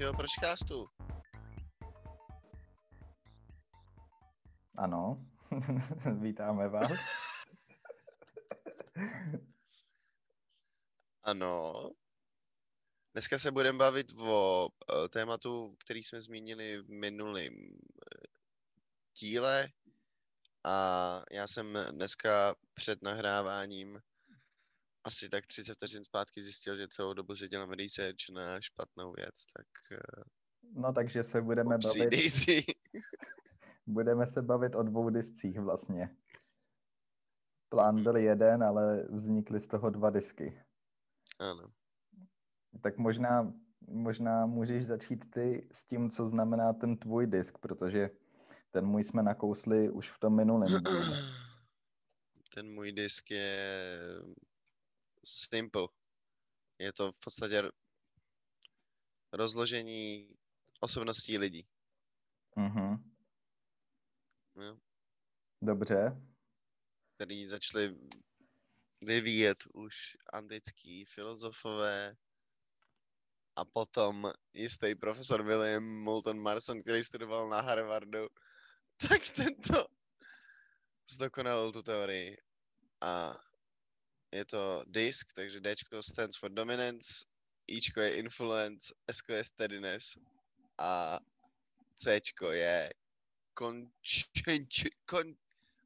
našeho proškástu. Ano, vítáme vás. Ano. Dneska se budeme bavit o eh, tématu, který jsme zmínili v minulém eh, díle. A já jsem dneska před nahráváním asi tak 30 vteřin zpátky zjistil, že celou dobu si dělám research na špatnou věc, tak... eh, No takže se budeme upsí bavit, daisy. budeme se bavit o dvou discích vlastně. Plán byl jeden, ale vznikly z toho dva disky. Ano. Tak možná, možná můžeš začít ty s tím, co znamená ten tvůj disk, protože ten můj jsme nakousli už v tom minulém. Ten můj disk je simple. Je to v podstatě rozložení osobností lidí. Mhm. Jo? Dobře. který začali vyvíjet už antický filozofové a potom jistý profesor William Moulton Marson, který studoval na Harvardu, tak tento zdokonalil tu teorii. A je to disk, takže D stands for dominance, I je influence, S je steadiness a C je conscienti- con-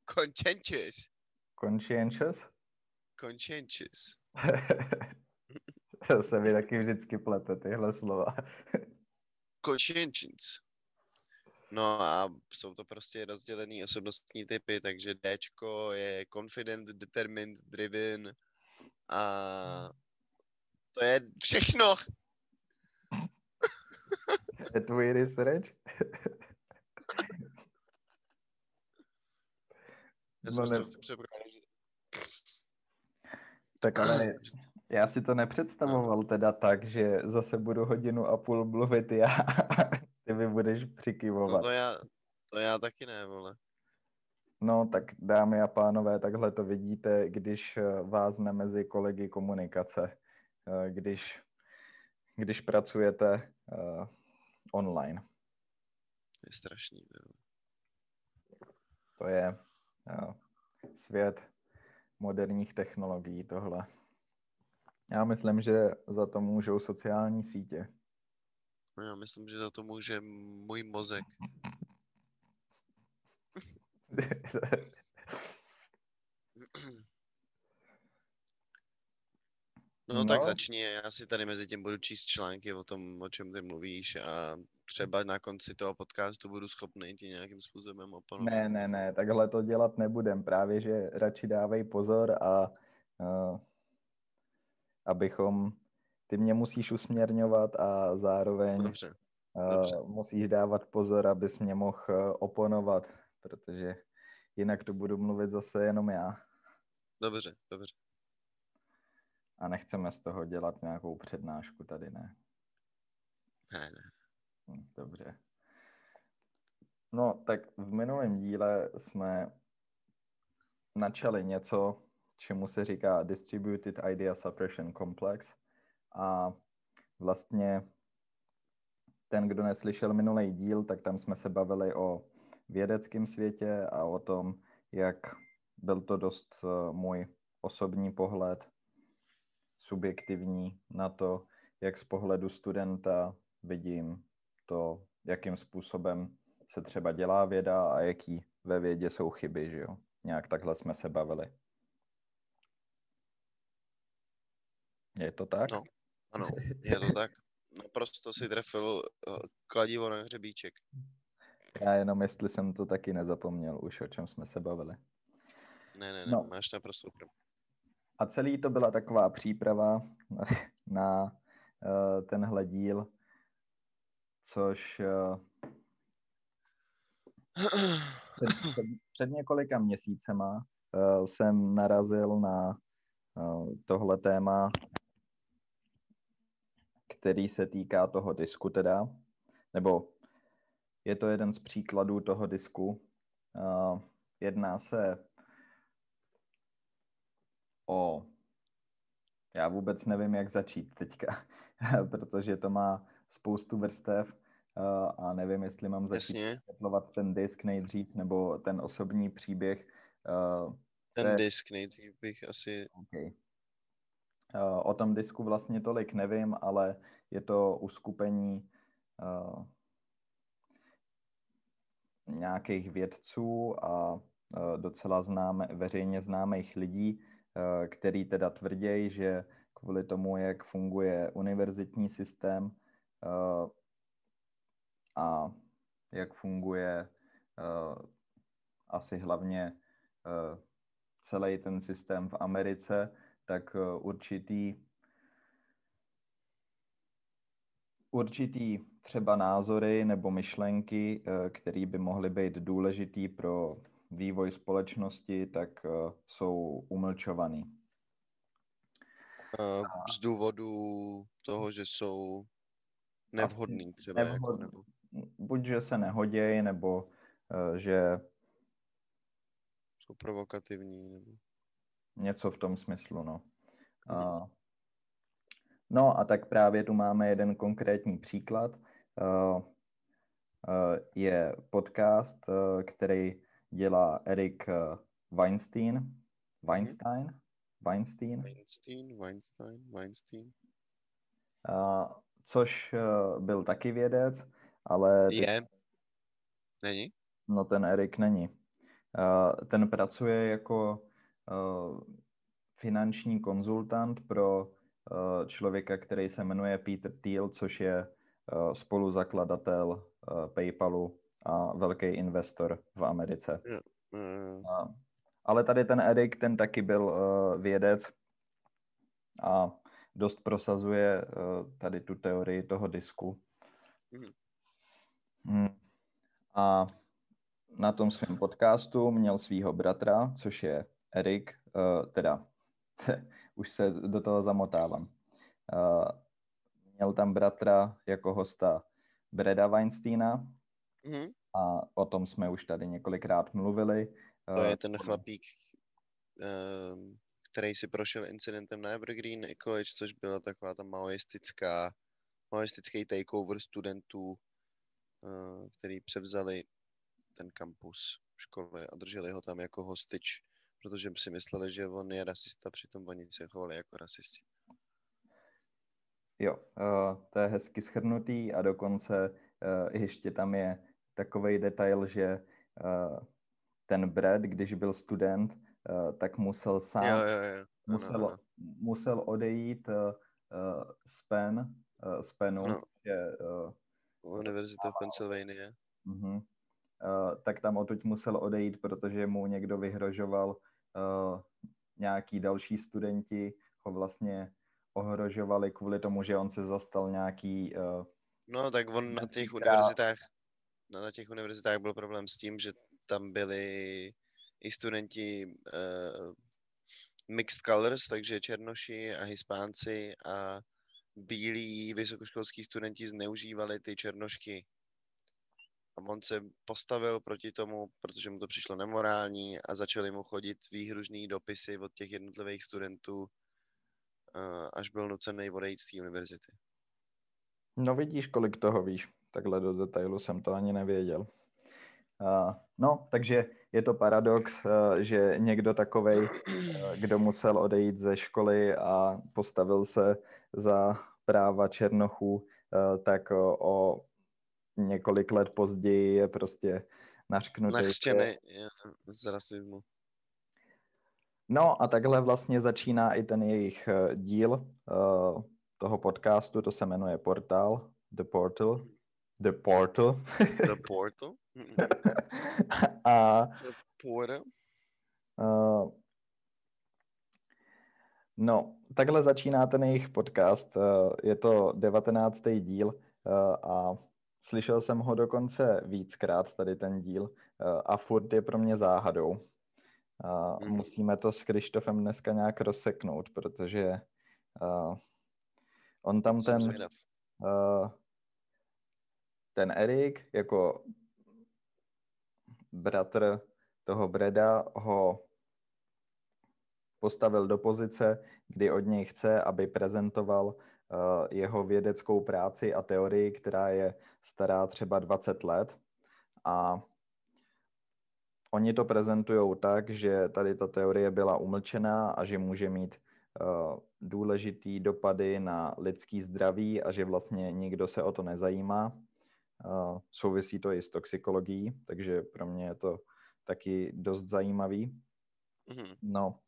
conscientious. Conscientious? Conscientious. To se mi taky vždycky plete tyhle slova. Conscientious. No a jsou to prostě rozdělený osobnostní typy, takže D je confident, determined, driven a to je všechno. Je tvůj research? Já No jsem ne- no. Tak ale já si to nepředstavoval teda tak, že zase budu hodinu a půl mluvit já ty mi budeš No přikyvovat. to já, to já taky ne, vole. No tak dámy a pánové, takhle to vidíte, když eh, vázne mezi kolegy komunikace, eh, když, když pracujete uh, online. To je strašný, jo. To je uh, svět moderních technologií tohle. Já myslím, že za to můžou sociální sítě. No já myslím, že za to může můj mozek. No, no tak No. začni, já si tady mezi tím budu číst články o tom, o čem ty mluvíš a třeba na konci toho podcastu budu schopný ti nějakým způsobem oponovat. Ne, ne, ne, takhle to dělat nebudem. Právě, že radši dávej pozor a uh, abychom, ty mě musíš usměrňovat a zároveň Dobře, uh, musíš dávat pozor, abys mě mohl uh, oponovat, protože jinak to budu mluvit zase jenom já dobře, dobře. a nechceme z toho dělat nějakou přednášku tady, ne? Ne, ne. Hm, Dobře. No, tak v minulém díle jsme načali něco, čemu se říká Distributed Idea Suppression Complex. A vlastně ten, kdo neslyšel minulý díl, tak tam jsme se bavili o vědeckém světě a o tom, jak byl to dost eh, můj osobní pohled, subjektivní na to, jak z pohledu studenta vidím to, jakým způsobem se třeba dělá věda a jaký ve vědě jsou chyby, že jo. Nějak takhle jsme se bavili. Je to tak? No. Ano, je to tak. Naprosto si trefil uh, kladivo na hřebíček. Já jenom, jestli jsem to taky nezapomněl už, o čem jsme se bavili. Ne, ne, ne, No. máš naprosto pravdu. A celý to byla taková příprava na, na uh, tenhle díl, což uh, před, před, před několika měsícema uh, jsem narazil na uh, tohle téma, který se týká toho disku teda, nebo je to jeden z příkladů toho disku. Uh, jedná se o Já vůbec nevím, jak začít teďka, protože to má spoustu vrstev uh, a nevím, jestli mám začít vysvětlovat ten disk nejdřív nebo ten osobní příběh. Uh, ten je... disk nejdřív bych asi... Okay. Uh, o tom disku vlastně tolik nevím, ale je to uskupení uh, nějakých vědců a uh, docela známe, veřejně známých lidí, který teda tvrdějí, že kvůli tomu, jak funguje univerzitní systém a jak funguje asi hlavně celý ten systém v Americe, tak uh, určitý určitý třeba názory nebo myšlenky, uh, které by mohly být důležitý pro vývoj společnosti, tak uh, jsou umlčovaný. Z důvodu toho, že jsou nevhodný třeba. Nevhod... Jako, nebo... Buď, že se nehodějí, nebo že... Jsou provokativní. Nebo... Něco v tom smyslu, no. Mhm. Uh, no a tak právě tu máme jeden konkrétní příklad. Uh, uh, je podcast, uh, který dělá Erik Weinstein. Weinstein? Mhm. Weinstein? Weinstein, Weinstein, Weinstein. Uh, což uh, byl taky vědec, ale... Je. Není? No ten Erik není. Uh, ten pracuje jako finanční konzultant pro uh, člověka, který se jmenuje Peter Thiel, což je uh, spoluzakladatel PayPalu a velký investor v Americe. Ale tady ten Erik, ten taky byl vědec a dost prosazuje tady tu teorii toho disku. Mm. Hmm. A na tom svém podcastu měl svého bratra, což je Erik, uh, teda už se do toho zamotávám. Uh, měl tam bratra jako hosta Breda Weinsteina mm. a o tom jsme už tady několikrát mluvili. To je ten chlapík, ehm, který si prošel incidentem na Evergreen College, což byla taková ta maoistická, maoistický takeover studentů, eh, který převzali ten kampus školy a drželi ho tam jako hostič, protože si mysleli, že on je rasista, přitom oni se chovali jako rasisti. Jo, uh, to je hezky schrnutý a dokonce uh, ještě tam je takový detail, že uh, ten Brad, když byl student, tak musel sám, jo, jo, jo. Musel, ano, ano. musel odejít z Penn, z Pennu, ano. je, Univerzita v Pennsylvania. Uh-huh. Uh, tak tam odtud musel odejít, protože mu někdo vyhrožoval, nějaký další studenti ho vlastně ohrožovali kvůli tomu, že on se zastal nějaký... Uh, no, tak on na těch univerzitách, no, na těch univerzitách byl problém s tím, že tam byli i studenti uh, mixed colors, takže černoši a hispánci a bílí vysokoškolský studenti zneužívali ty černošky. A on se postavil proti tomu, protože mu to přišlo nemorální a začaly mu chodit výhružný dopisy od těch jednotlivých studentů, uh, až byl nucený odejít z té univerzity. No vidíš, kolik toho víš. Takhle do detailu jsem to ani nevěděl. No, takže je to paradox, uh, že někdo takovej, uh, kdo musel odejít ze školy a postavil se za práva černochů, tak o několik let později je prostě nařknutý. Nařčený z rasismu. No a takhle vlastně začíná i ten jejich díl uh, toho podcastu, to se jmenuje Portal, The Portal. The Portal. The Portal? a... The Portal? Uh, no, takhle začíná ten jejich podcast. Uh, je to devatenáctý díl uh, a slyšel jsem ho dokonce víckrát, tady ten díl, uh, a furt je pro mě záhadou. Uh, mm. Musíme to s Krištofem dneska nějak rozseknout, protože uh, on tam ten... Uh, ten Erik jako bratr toho Breda ho postavil do pozice, kdy od něj chce, aby prezentoval jeho vědeckou práci a teorii, která je stará třeba 20 let. A oni to prezentují tak, že tady ta teorie byla umlčená a že může mít uh, důležitý dopady na lidský zdraví a že vlastně nikdo se o to nezajímá. Uh, souvisí to i s toxikologií, takže pro mě je to taky dost zajímavý. Mm-hmm. No,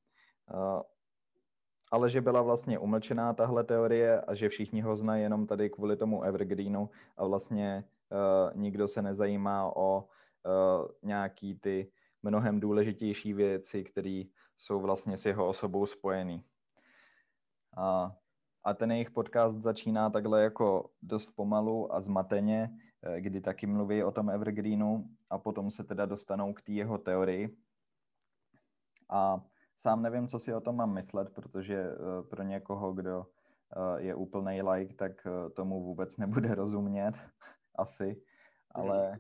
ale že byla vlastně umlčená tahle teorie a že všichni ho znají jenom tady kvůli tomu Evergreenu a vlastně uh, nikdo se nezajímá o uh, nějaký ty mnohem důležitější věci, které jsou vlastně s jeho osobou spojený. A, a ten jejich podcast začíná takhle jako dost pomalu a zmateně, eh, kdy taky mluví o tom Evergreenu a potom se teda dostanou k té jeho teorii. A sám nevím, co si o tom mám myslet, protože eh, pro někoho, kdo eh, je úplný like, tak tomu vůbec nebude rozumět, asi. Ale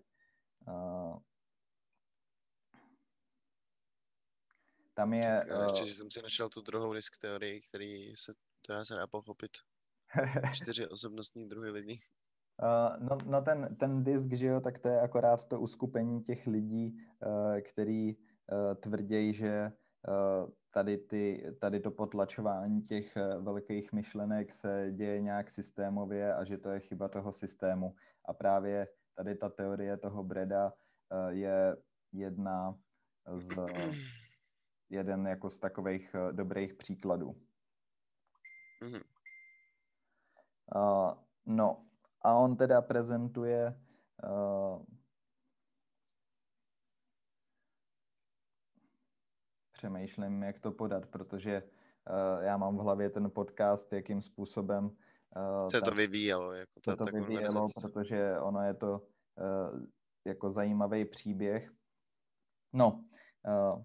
uh, Tam je... Tak, uh... ještě, že jsem si našel tu druhou disk teorii, který se, která se dá pochopit. Čtyři osobnostní druhy lidí. Uh, no, no ten, ten disk, že jo, tak to je akorát to uskupení těch lidí, uh, který uh, tvrdějí, že tady, ty, tady to potlačování těch uh, velkých myšlenek se děje nějak systémově a že to je chyba toho systému. A právě tady ta teorie toho Breda uh, je jedna z jeden jako z takových dobrých příkladů. Mm-hmm. Uh, no, a on teda prezentuje uh, přemýšlím, jak to podat, protože uh, já mám v hlavě ten podcast, jakým způsobem uh, se to vyvíjelo. Jako to, to vyvíjelo, protože ono je to uh, jako zajímavý příběh. No, uh,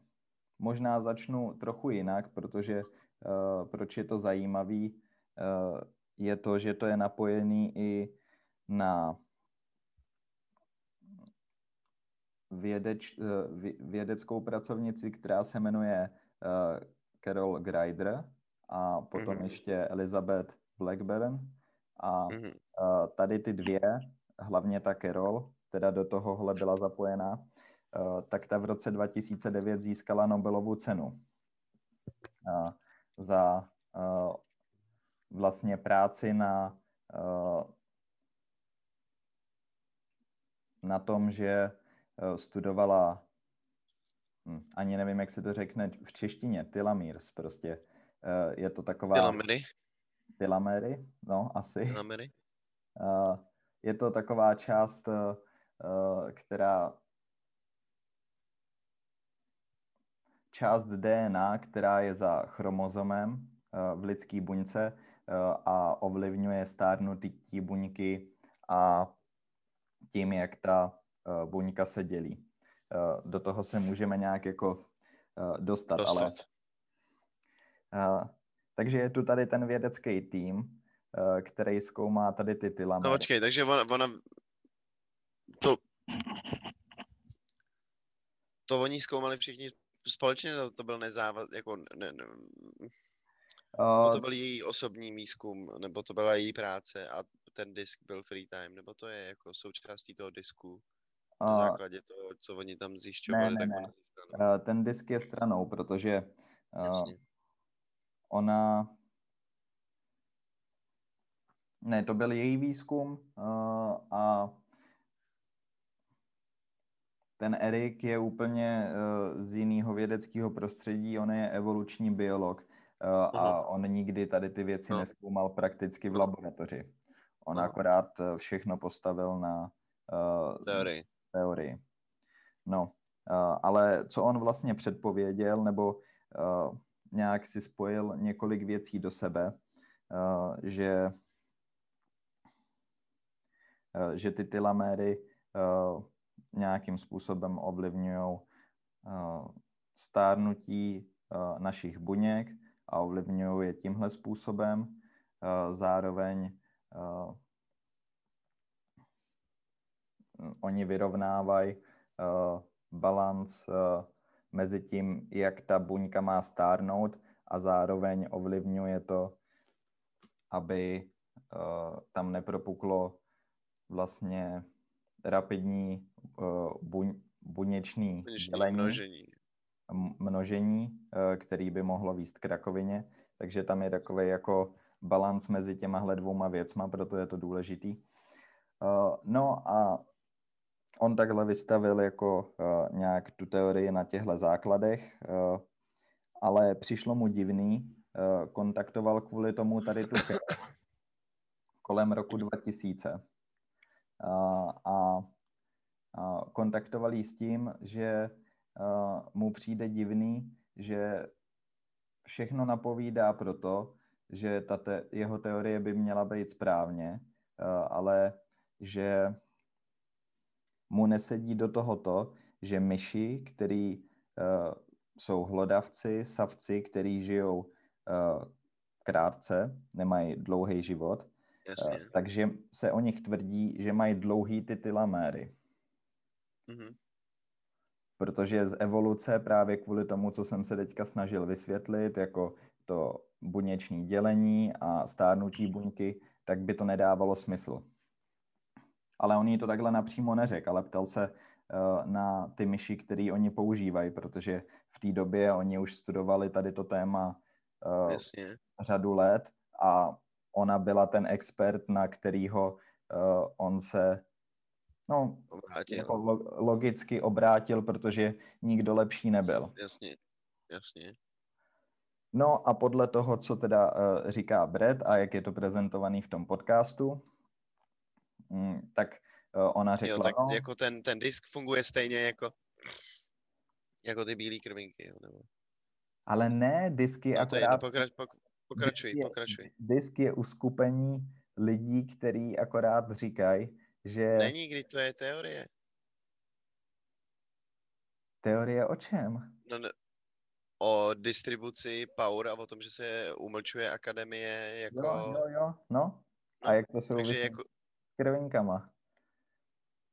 Možná začnu trochu jinak, protože uh, proč je to zajímavý, uh, je to, že to je napojený i na vědeč, uh, vědeckou pracovnici, která se jmenuje uh, Carol Greider a potom mm-hmm. ještě Elizabeth Blackburn. A mm-hmm. tady ty dvě, hlavně ta Carol, teda do tohohle byla zapojená, Eh, tak ta v roce 2009 získala Nobelovu cenu eh, za eh, vlastně práci na, na tom, že studovala, hm, ani nevím, jak se to řekne v češtině, telomeres prostě. Je to taková... Telomery? Telomery, no, asi. Telomery? Je to taková část, která část DNA, která je za chromozomem eh, v lidské buňce eh, a ovlivňuje stárnutí buňky a tím, jak ta eh, buňka se dělí. Do toho se můžeme nějak jako dostat, dostat. ale... Takže je tu tady ten vědecký tým, který zkoumá tady ty tylamery. No počkej, takže ona, ona to, to oni zkoumali všichni společně to, to byl nezávaz, jako ne, ne, uh, to byl její osobní výzkum, nebo to byla její práce a ten disk byl free time, nebo to je jako součástí toho disku na základě toho, co oni tam zjišťovali, ne, ne, tak ne. Uh, ten disk je stranou, protože uh, ona ne, to byl její výzkum uh, a ten Erik je úplně z jiného vědeckého prostředí, on je evoluční biolog a on nikdy tady ty věci no. neskoumal prakticky v laboratoři. On no. akorát všechno postavil na teorii. Teorii. No, uh, ale co on vlastně předpověděl, nebo uh, nějak si spojil několik věcí do sebe, uh, že, že ty tylaméry nějakým způsobem ovlivňují stárnutí našich buněk a ovlivňují je tímhle způsobem. Zároveň oni vyrovnávají uh, balans uh, mezi tím, jak ta buňka má stárnout a zároveň ovlivňuje to, aby uh, tam nepropuklo vlastně rapidní uh, buň, buněčný dělení, množení, množení uh, který by mohlo výst k rakovině. Takže tam je takový jako balans mezi těma dvouma věcma, proto je to důležitý. Uh, no a on takhle vystavil jako uh, nějak tu teorii na těchto základech, uh, ale přišlo mu divný, uh, kontaktoval kvůli tomu tady tu kolem roku 2000 uh, a, a kontaktoval s tím, že uh, mu přijde divný, že všechno napovídá proto, že ta te- jeho teorie by měla být správně, uh, ale že mu nesedí do tohoto, že myši, který uh, jsou hlodavci, savci, který žijou uh, krátce, nemají dlouhý život, Jasně. Uh, takže se o nich tvrdí, že mají dlouhý ty tylaméry. Mm-hmm. Protože z evoluce právě kvůli tomu, co jsem se teďka snažil vysvětlit, jako to buněční dělení a stárnutí buňky, tak by to nedávalo smysl ale on jí to takhle napřímo neřekl, ale ptal se uh, na ty myši, které oni používají, protože v té době oni už studovali tady to téma uh, Jasně. řadu let a ona byla ten expert, na kterýho uh, on se no, obrátil. Jako logicky obrátil, protože nikdo lepší nebyl. Jasně, jasně. No a podle toho, co teda uh, říká Brett a jak je to prezentovaný v tom podcastu, tak uh, ona řekla... Jo, tak no, jako ten, ten disk funguje stejně jako, jako ty bílé krvinky, jo, nebo... Ale ne, disky no, akorát... pokrač, pok, pokračuj, disk pokračuj. Disk je uskupení lidí, který akorát říkají, že... Není, kdy to je teorie. Teorie o čem? No, ne, o distribuci Power a o tom, že se umlčuje akademie jako... Jo, jo, jo, no. no a jak to souvisí? Takže jako, krvinkama.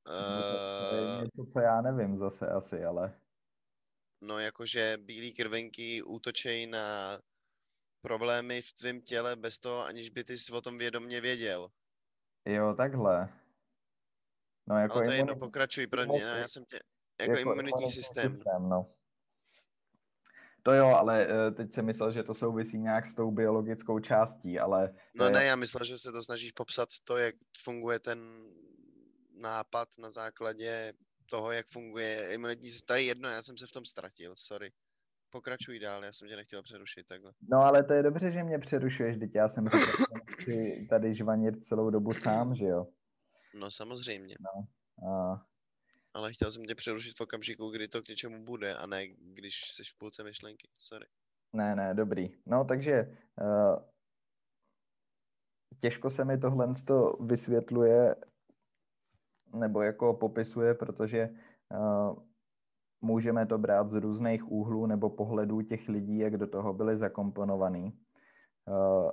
Uh... To je eh. něco, co já nevím zase asi, ale... No jakože bílé krvinky útočejí na problémy v tvém těle bez toho, aniž by ty jsi o tom vědomně věděl. Jo, takhle. No jako Ale to je jedno, pokračuj pro mě, já jsem tě, jako, jako imunitní systém. systém no. To jo, ale uh, teď jsem myslel, že to souvisí nějak s tou biologickou částí, ale... No ne, já myslel, že se to snažíš popsat to, jak funguje ten nápad na základě toho, jak funguje imunitní systém. To je jedno, já jsem se v tom ztratil, sorry. Pokračuj dál, já jsem tě nechtěl přerušit takhle. No ale to je dobře, že mě přerušuješ, teď já jsem tady žvanit celou dobu sám, že jo? No samozřejmě. No, a ale chtěl jsem tě přerušit v okamžiku, kdy to k něčemu bude, a ne když jsi v půlce myšlenky. Sorry. Ne, ne, dobrý. No, takže uh, těžko se mi tohle to vysvětluje nebo jako popisuje, protože uh, můžeme to brát z různých úhlů nebo pohledů těch lidí, jak do toho byli zakomponovaný. Uh,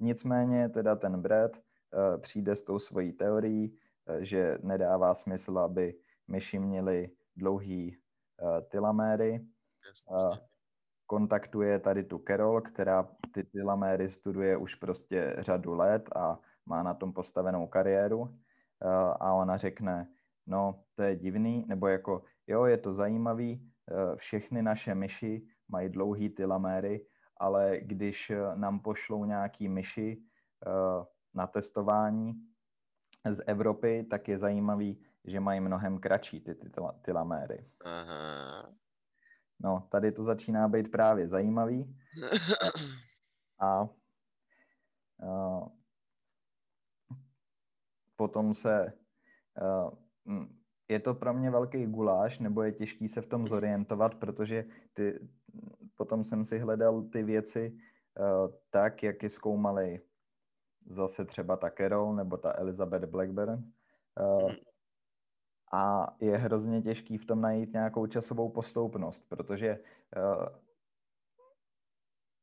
nicméně teda ten Brad uh, přijde s tou svojí teorií, uh, že nedává smysl, aby myši měly dlouhý uh, tylaméry. Uh, kontaktuje tady tu Carol, která ty tylaméry studuje už prostě řadu let a má na tom postavenou kariéru. Uh, a ona řekne, no to je divný, nebo jako jo, je to zajímavý, uh, všechny naše myši mají dlouhý tylaméry, ale když nám pošlou nějaký myši uh, na testování z Evropy, tak je zajímavý, že mají mnohem kratší ty, ty tylaméry. Aha. No, tady to začíná být právě zajímavý. A, a potom se a, je to pro mě velký guláš, nebo je těžký se v tom zorientovat, protože ty, potom jsem si hledal ty věci uh, tak, jak je zkoumali zase třeba ta Carol nebo ta Elizabeth Blackburn. Uh, a je hrozně těžký v tom najít nějakou časovou postoupnost, protože uh,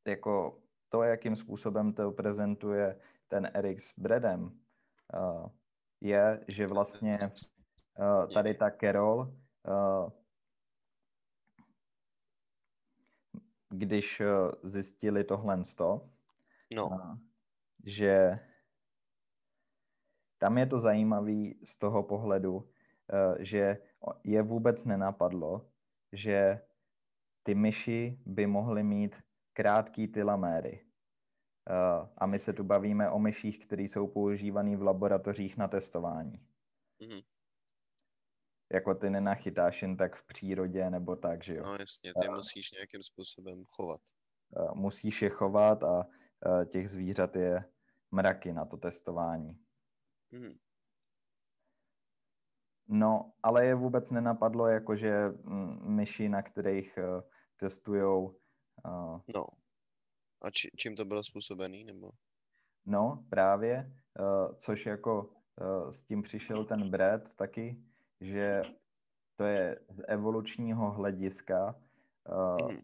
jako to, jakým způsobem to prezentuje ten Erik s Bredem, uh, je, že vlastně uh, tady ta Carol uh, když eh, zjistili tohle no. že tam je to zajímavé z toho pohledu, eh, že je vůbec nenapadlo, že ty myši by mohly mít krátký tylaméry. Eh, a my se tu bavíme o myších, které jsou používané v laboratořích na testování. Mm-hmm. Jako ty nenachytáš jen tak v přírodě nebo tak, že jo? No jasně, ty uh, musíš nějakým způsobem chovat. Musíš je chovat a těch zvířat je mraky na to testování. Mm-hmm. No, ale je vůbec nenapadlo, jakože myši, na kterých uh, testujou... Uh, no. A či, čím to bylo způsobený, nebo? No, právě, uh, což jako uh, s tím přišel ten Brad taky, že to je z evolučního hlediska uh, mm.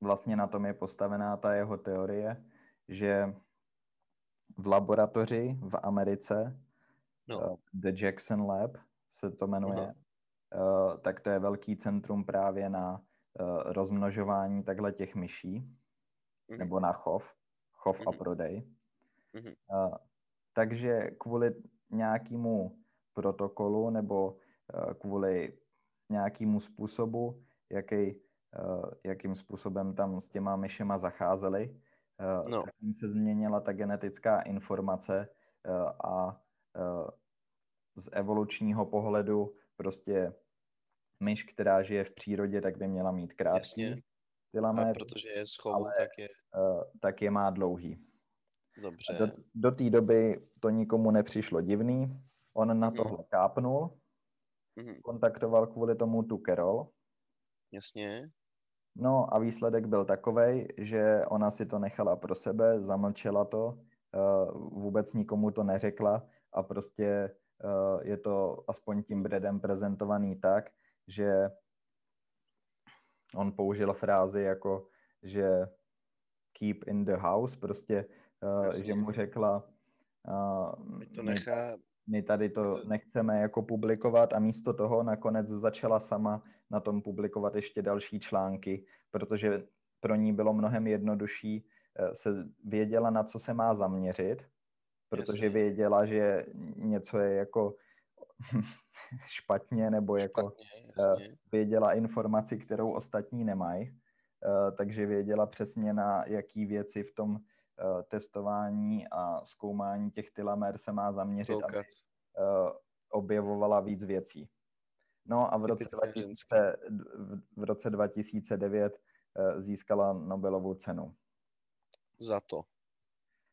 vlastně na tom je postavená ta jeho teorie, že v laboratoři v Americe, no. uh, The Jackson Lab se to jmenuje, uh, tak to je velký centrum právě na uh, rozmnožování takhle těch myší, mm. nebo na chov, chov mm. a mhm. prodej. Mm. Uh, takže kvůli nějakému protokolu nebo kvůli nějakému způsobu, jaký, jakým způsobem tam s těma myšema zacházeli, no. se změnila ta genetická informace a z evolučního pohledu prostě myš, která žije v přírodě, tak by měla mít krátký Jasně. A protože je schovu, tak je... Uh, tak je má dlouhý. Dobře. Do, do té doby to nikomu nepřišlo divný, On na mm-hmm. tohle kápnul, mm-hmm. kontaktoval kvůli tomu tu Carol. Jasně. No a výsledek byl takový, že ona si to nechala pro sebe, zamlčela to, uh, vůbec nikomu to neřekla a prostě uh, je to aspoň tím Bredem prezentovaný tak, že on použil frázi jako, že keep in the house, prostě, uh, že mu řekla, uh, to nechá, my tady to nechceme jako publikovat a místo toho nakonec začala sama na tom publikovat ještě další články, protože pro ní bylo mnohem jednodušší eh, se věděla, na co se má zaměřit, protože Jasně. věděla, že něco je jako špatně, nebo jako špatně, jako věděla informaci, kterou ostatní nemají, eh, takže věděla přesně na jaký věci v tom Eh, testování a zkoumání těch tylamer se má zaměřit, Koukat. aby objevovala víc věcí. No a v roce, 2000, v roce 2009 uh, získala Nobelovu cenu. Za to.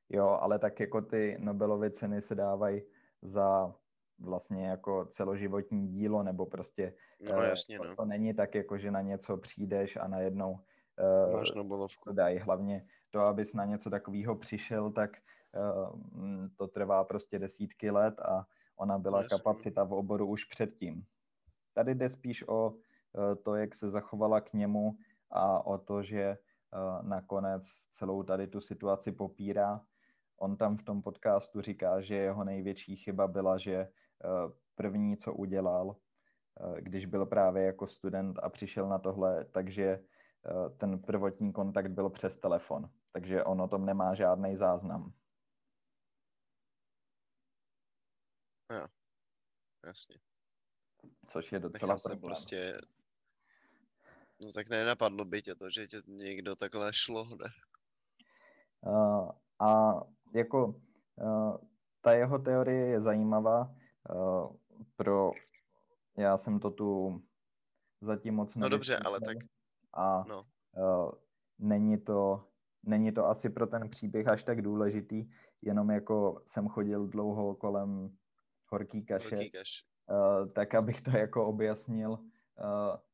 Jo, ale tak jako ty Nobelovy ceny se dávají za vlastně jako celoživotní dílo, nebo prostě no, jasně, to, no. to není tak, jako že na něco přijdeš a najednou uh, Máš Nobelovku. dají hlavně to, abys na něco takového přišel, tak uh, to trvá prostě desítky let a ona byla Jasně. kapacita v oboru už předtím. Tady jde spíš o to, jak se zachovala k němu a o to, že nakonec celou tady tu situaci popírá. On tam v tom podcastu říká, že jeho největší chyba byla, že první, co udělal, když byl právě jako student a přišel na tohle, takže ten prvotní kontakt byl přes telefon takže on o tom nemá žádný záznam. Jo, jasně. Což je docela Nechal se prostě... No tak nenapadlo by tě to, že tě někdo takhle šlo, ne? Uh, a jako uh, ta jeho teorie je zajímavá uh, pro... Já jsem to tu zatím moc No dobře, ale tak... A no. uh, není to není to asi pro ten příběh až tak důležitý, jenom jako jsem chodil dlouho kolem horký kaše, horký kaš. uh, tak abych to jako objasnil. Uh,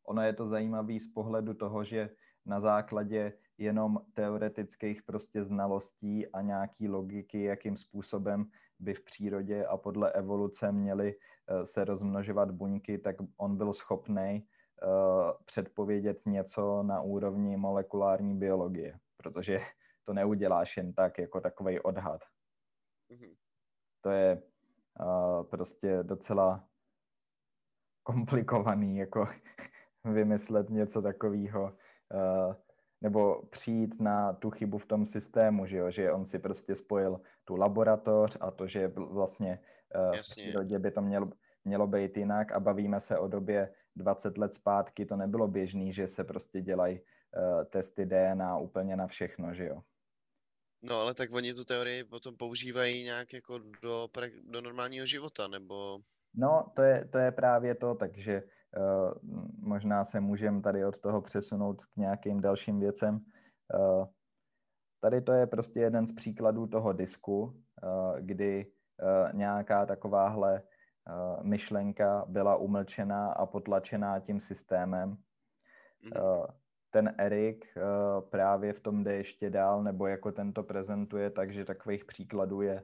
ono je to zajímavý z pohledu toho, že na základě jenom teoretických prostě znalostí a nějaký logiky, jakým způsobem by v přírodě a podle evoluce měly uh, se rozmnožovat buňky, tak on byl schopný uh, předpovědět něco na úrovni molekulární biologie protože to neuděláš jen tak, jako takový odhad. Mm-hmm. To je uh, prostě docela komplikovaný, jako vymyslet něco takového. Uh, nebo přijít na tu chybu v tom systému, že jo, že on si prostě spojil tu laboratoř a to, že vlastně uh, v přírodě by to mělo, mělo být jinak a bavíme se o době 20 let zpátky, to nebylo běžný, že se prostě dělají uh, testy DNA úplně na všechno, že jo. No ale tak oni tu teorii potom používají nějak jako do, do normálního života, nebo... No, to je, to je právě to, takže uh, možná se můžeme tady od toho přesunout k nějakým dalším věcem. Uh, tady to je prostě jeden z příkladů toho disku, uh, kdy nějaká takováhle myšlenka byla umlčená a potlačená tím systémem. Uh, ten Erik právě v tom jde ještě dál, nebo jako tento prezentuje, takže takových příkladů je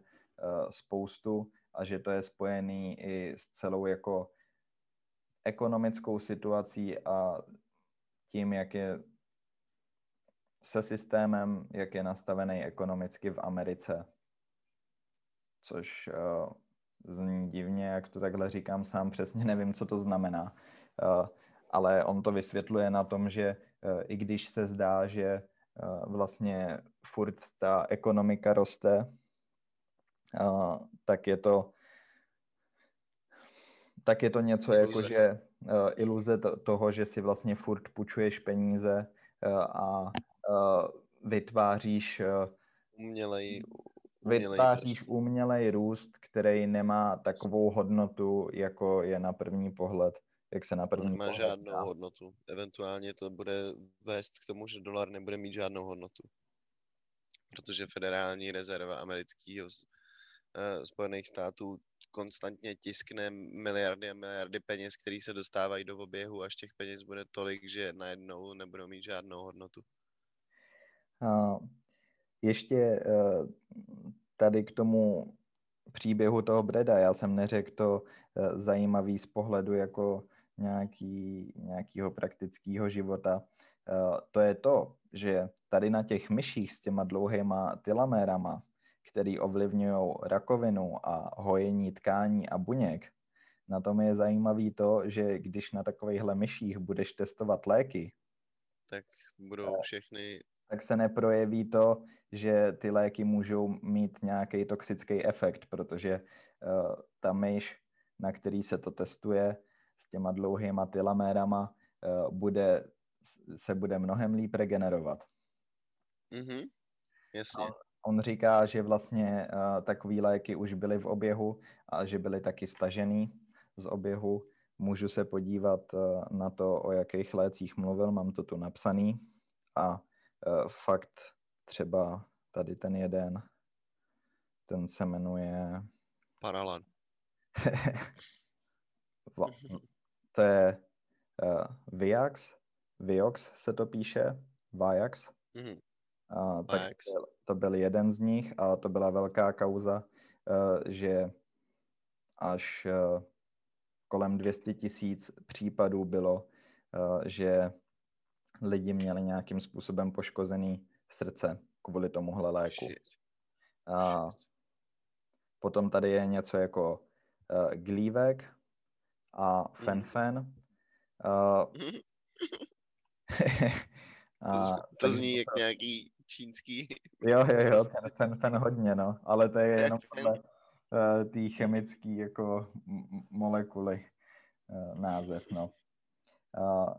spoustu a že to je spojený i s celou jako ekonomickou situací a tím, jak je se systémem, jak je nastavený ekonomicky v Americe. Což uh, zní divně, jak to takhle říkám, sám přesně nevím, co to znamená. Uh, ale on to vysvětluje na tom, že uh, i když se zdá, že uh, vlastně furt ta ekonomika roste, uh, tak je to tak je to něco iluze. jako, že uh, iluze to, toho, že si vlastně furt půjčuješ peníze uh, a uh, vytváříš uh, umělej, umělej vytváříš růst. umělej růst, který nemá takovou hodnotu, jako je na první pohled, jak se na první Nemá pohled žádnou dá. hodnotu. Eventuálně to bude vést k tomu, že dolar nebude mít žádnou hodnotu. Protože federální rezerva amerického uh, Spojených států konstantně tiskne miliardy a miliardy peněz, které se dostávají do oběhu, až těch peněz bude tolik, že najednou nebudou mít žádnou hodnotu. Uh, ještě uh, tady k tomu příběhu toho Breda, já jsem neřekl to uh, zajímavý z pohledu jako nějaký, nějakého praktického života. Uh, to je to, že tady na těch myších s těma dlouhýma tylamérama který ovlivňují rakovinu a hojení tkání a buněk. Na tom je zajímavý to, že když na takovýchhle myších budeš testovat léky, tak budou všechny... Tak se neprojeví to, že ty léky můžou mít nějaký toxický efekt, protože uh, ta myš, na který se to testuje s těma dlouhýma tylamérama, uh, bude, se bude mnohem líp regenerovat. Mhm, jasně. A On říká, že vlastně uh, takové léky už byly v oběhu a že byly taky stažený z oběhu. Můžu se podívat uh, na to, o jakých lécích mluvil, mám to tu napsaný. A uh, fakt třeba tady ten jeden, ten se jmenuje... Paralan. to je uh, Viax, Viox se to píše, Viax. Mm-hmm. A, tak to byl jeden z nich a to byla velká kauza, eh, že až eh, kolem 200 tisíc případů bylo, eh, že lidi měli nějakým způsobem poškozený srdce kvůli tomuhle léku. A potom tady je něco jako glívek a mhm. fenfen. a, to zní jak nějaký čínský. Jo, jo, jo, ten, ten, ten hodně, no, ale to je jenom podle uh, té chemické jako molekuly uh, název, no. Uh,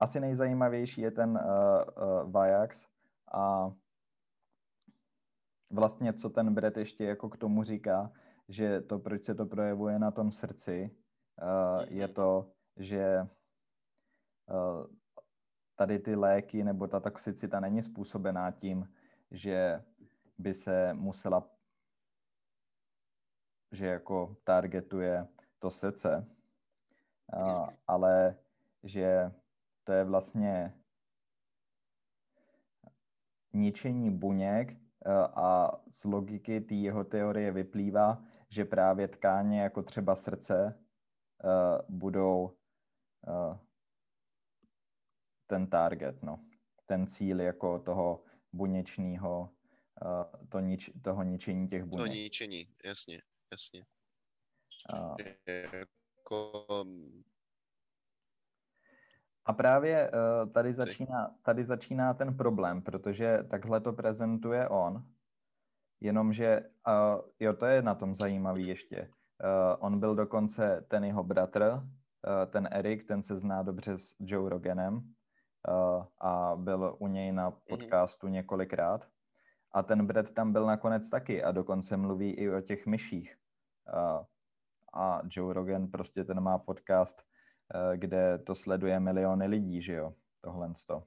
asi nejzajímavější je ten uh, uh, Vajax a vlastně co ten Brett ještě jako k tomu říká, že to, proč se to projevuje na tom srdci, uh, je to, že uh, tady ty léky nebo ta toxicita není způsobená tím, že by se musela, že jako targetuje to srdce, a, ale že to je vlastně ničení buněk a z logiky té jeho teorie vyplývá, že právě tkáně jako třeba srdce budou ten target, no. Ten cíl jako toho buněčního, uh, to nič, toho ničení těch buněk. To ničení, jasně, jasně. Uh, jako... A právě uh, tady, začíná, tady začíná ten problém, protože takhle to prezentuje on, jenomže, uh, jo, to je na tom zajímavý ještě. Uh, on byl dokonce ten jeho bratr, uh, ten Erik, ten se zná dobře s Joe Roganem a byl u něj na mhm. podcastu několikrát. A ten Brad tam byl nakonec taky a dokonce mluví i o těch myších. Uh, a Joe Rogan prostě ten má podcast Eh, kde to sleduje miliony lidí, že jo, tohle to.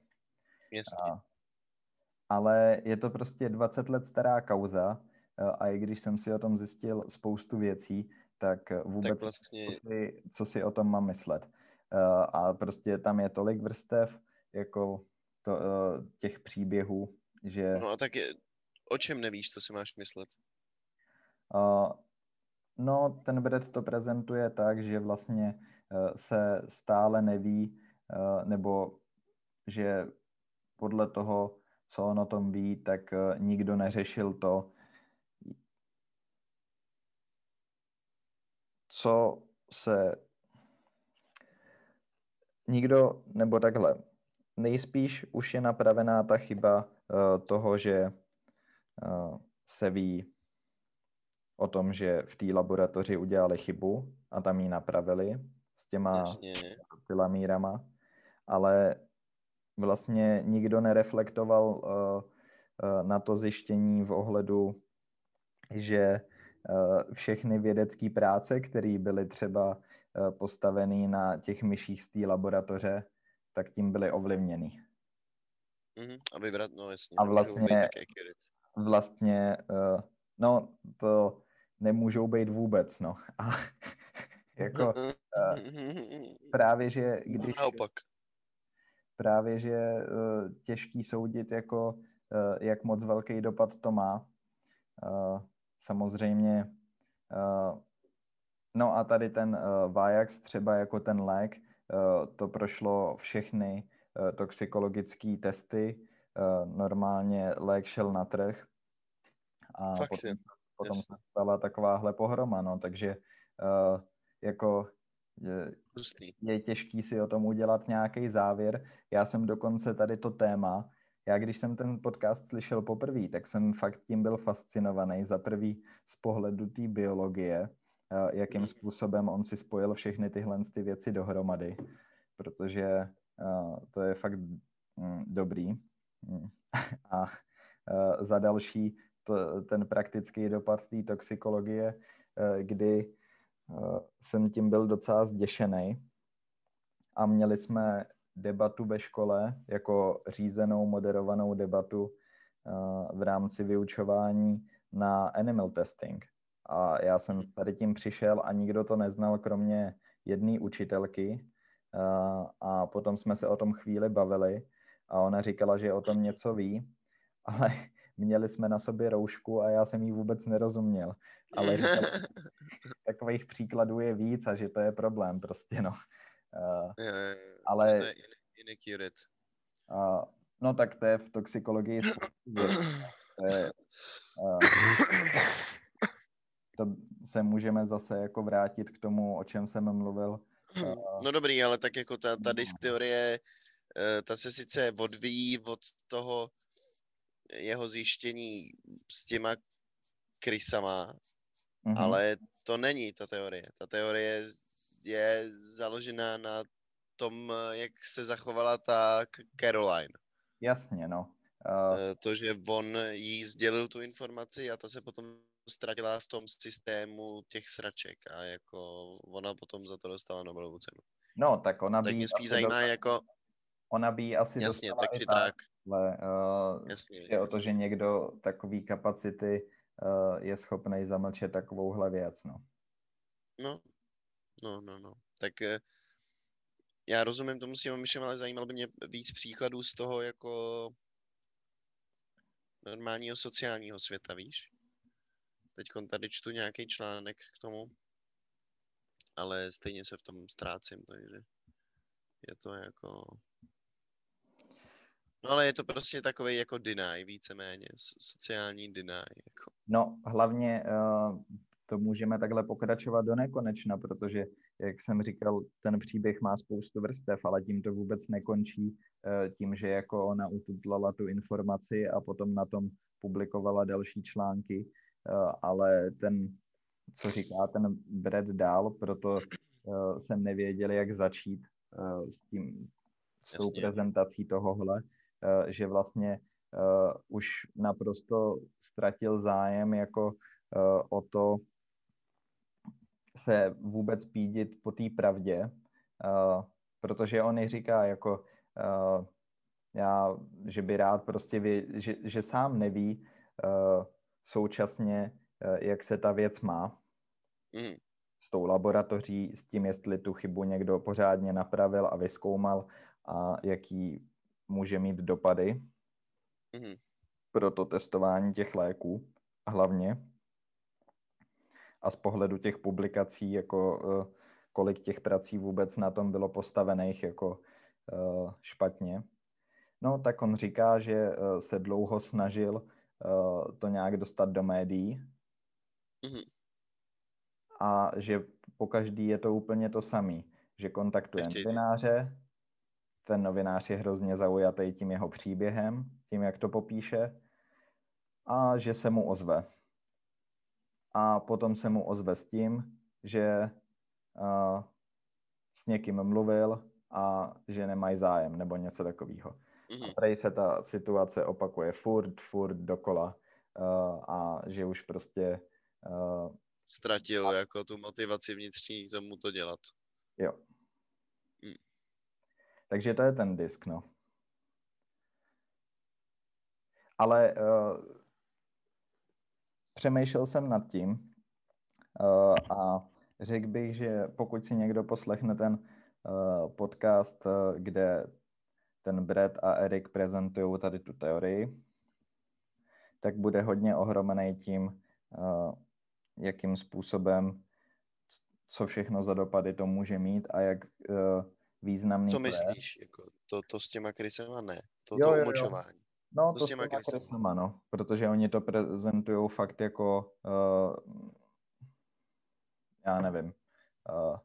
Ale je to prostě 20 let stará kauza eh, a i když jsem si o tom zjistil spoustu věcí, tak vůbec tak vlastně... co, si, co si o tom mám myslet. Eh, a prostě tam je tolik vrstev, jako to, těch příběhů, že... No a tak je, o čem nevíš, co si máš myslet? Uh, no, ten Brad to prezentuje tak, že vlastně Eh, se stále neví, eh, nebo že podle toho, co on o tom ví, tak eh, nikdo neřešil to, co se nikdo, nebo takhle, nejspíš už je napravená ta chyba toho, že se ví o tom, že v té laboratoři udělali chybu a tam ji napravili s těma filamírama, ale vlastně nikdo nereflektoval uh, uh, na to zjištění v ohledu, že uh, všechny vědecké práce, které byly třeba uh, postaveny na těch myších z té laboratoře, tak tím byly ovlivněny. Mm-hmm. A vybrat, no jasně. A vlastně, vlastně uh, no to nemůžou být vůbec, no. A jako uh, právě, že když... Naopak. Právě, že uh, těžký soudit, jako uh, jak moc velký dopad to má. Uh, samozřejmě uh, No a tady ten uh, Vajax, třeba jako ten lék, to prošlo všechny uh, toxikologické testy. Uh, normálně lék šel na trh a Fakt potom, potom se stala takováhle pohroma, no, takže jako je, je těžký si o tom udělat nějaký závěr. Já jsem dokonce tady to téma, já když jsem ten podcast slyšel poprvé, tak jsem fakt tím byl fascinovaný. Za prvý z pohledu té biologie, eh, jakým způsobem on si spojil všechny tyhle ty věci dohromady, protože eh, to je fakt mm, dobrý. Mm. A eh, za další to, ten praktický dopad té toxikologie, kdy Eh, jsem tím byl docela zděšený a měli jsme debatu ve škole, jako řízenou, moderovanou debatu eh, v rámci vyučování na animal testing. A já jsem s tady tím přišel a nikdo to neznal, kromě jedné učitelky. A potom jsme se o tom chvíli bavili a ona říkala, že o tom něco ví, ale měli jsme na sobě roušku a já jsem jí vůbec nerozuměl. Ale říkala, takových příkladů je víc a že to je problém prostě, no. Ale... To je inaccurate. No tak to je v toxikologii to, je, uh, to se můžeme zase jako vrátit k tomu, o čem jsem mluvil. Uh, no dobrý, ale tak jako ta, ta disk teorie, ta se sice odvíjí od toho jeho zjištění s těma krysama, mm-hmm. ale to není ta teorie. Ta teorie je založená na tom, jak se zachovala ta Caroline. Jasně, no. Uh... To, že on jí sdělil tu informaci a ta se potom ztratila v tom systému těch sraček a jako ona potom za to dostala Nobelovu cenu. No, tak ona by... Tak mě spíš zajímá dostala, jako... Ona by asi Jasně, takže tak. tak. Ale uh, jasně, je jasně. o to, že někdo takový kapacity uh, je schopný zamlčet takovouhle věc, no. No, no, no, no. Tak uh, já rozumím tomu s myšem, ale zajímalo by mě víc příkladů z toho jako normálního sociálního světa, víš? Teď tady čtu nějaký článek k tomu, ale stejně se v tom ztrácím, takže je to jako No ale je to prostě takový jako deny, víceméně, sociální deny. Jako. No hlavně uh, to můžeme takhle pokračovat do nekonečna, protože jak jsem říkal, ten příběh má spoustu vrstev, ale tím to vůbec nekončí eh, tím, že jako ona ututlala tu informaci a potom na tom publikovala další články, ale ten, co říká ten Brad dál, proto eh, jsem nevěděl, jak začít s tím, s tou Jasně. prezentací tohohle, že vlastně už naprosto ztratil zájem jako o to, se vůbec pídit po té pravdě, protože on i říká jako já, že by rád prostě ví, že, že sám neví současně, uh, jak se ta věc má mm. s tou laboratoří, s tím, jestli tu chybu někdo pořádně napravil a vyskoumal a jaký může mít dopady mm. pro to testování těch léků hlavně a z pohledu těch publikací, jako eh, kolik těch prací vůbec na tom bylo postavených jako eh, špatně. No, tak on říká, že eh, se dlouho snažil to nějak dostat do médií mm-hmm. a že po každý je to úplně to samý, že kontaktuje novináře, ten novinář je hrozně zaujatý tím jeho příběhem, tím, jak to popíše, a že se mu ozve a potom se mu ozve s tím, že uh, s někým mluvil a že nemají zájem nebo něco takového. Mm-hmm. A tady se ta situace opakuje furt, furt dokola uh, a že už prostě... Uh, Ztratil a... jako tu motivaci vnitřní k tomu to dělat. Jo. Mm. Takže to je ten disk, no. Ale uh, přemýšlel jsem nad tím uh, a řekl bych, že pokud si někdo poslechne ten uh, podcast, uh, kde ten Brad a Erik prezentují tady tu teorii, tak bude hodně ohromený tím, uh, jakým způsobem, co všechno za dopady to může mít a jak uh, významný Co myslíš? Jako to, to s těma krysema ne. To, jo, to jo, umočování. Jo. No, to, to s těma kreslama, no, protože oni to prezentují fakt jako, uh, já nevím, uh,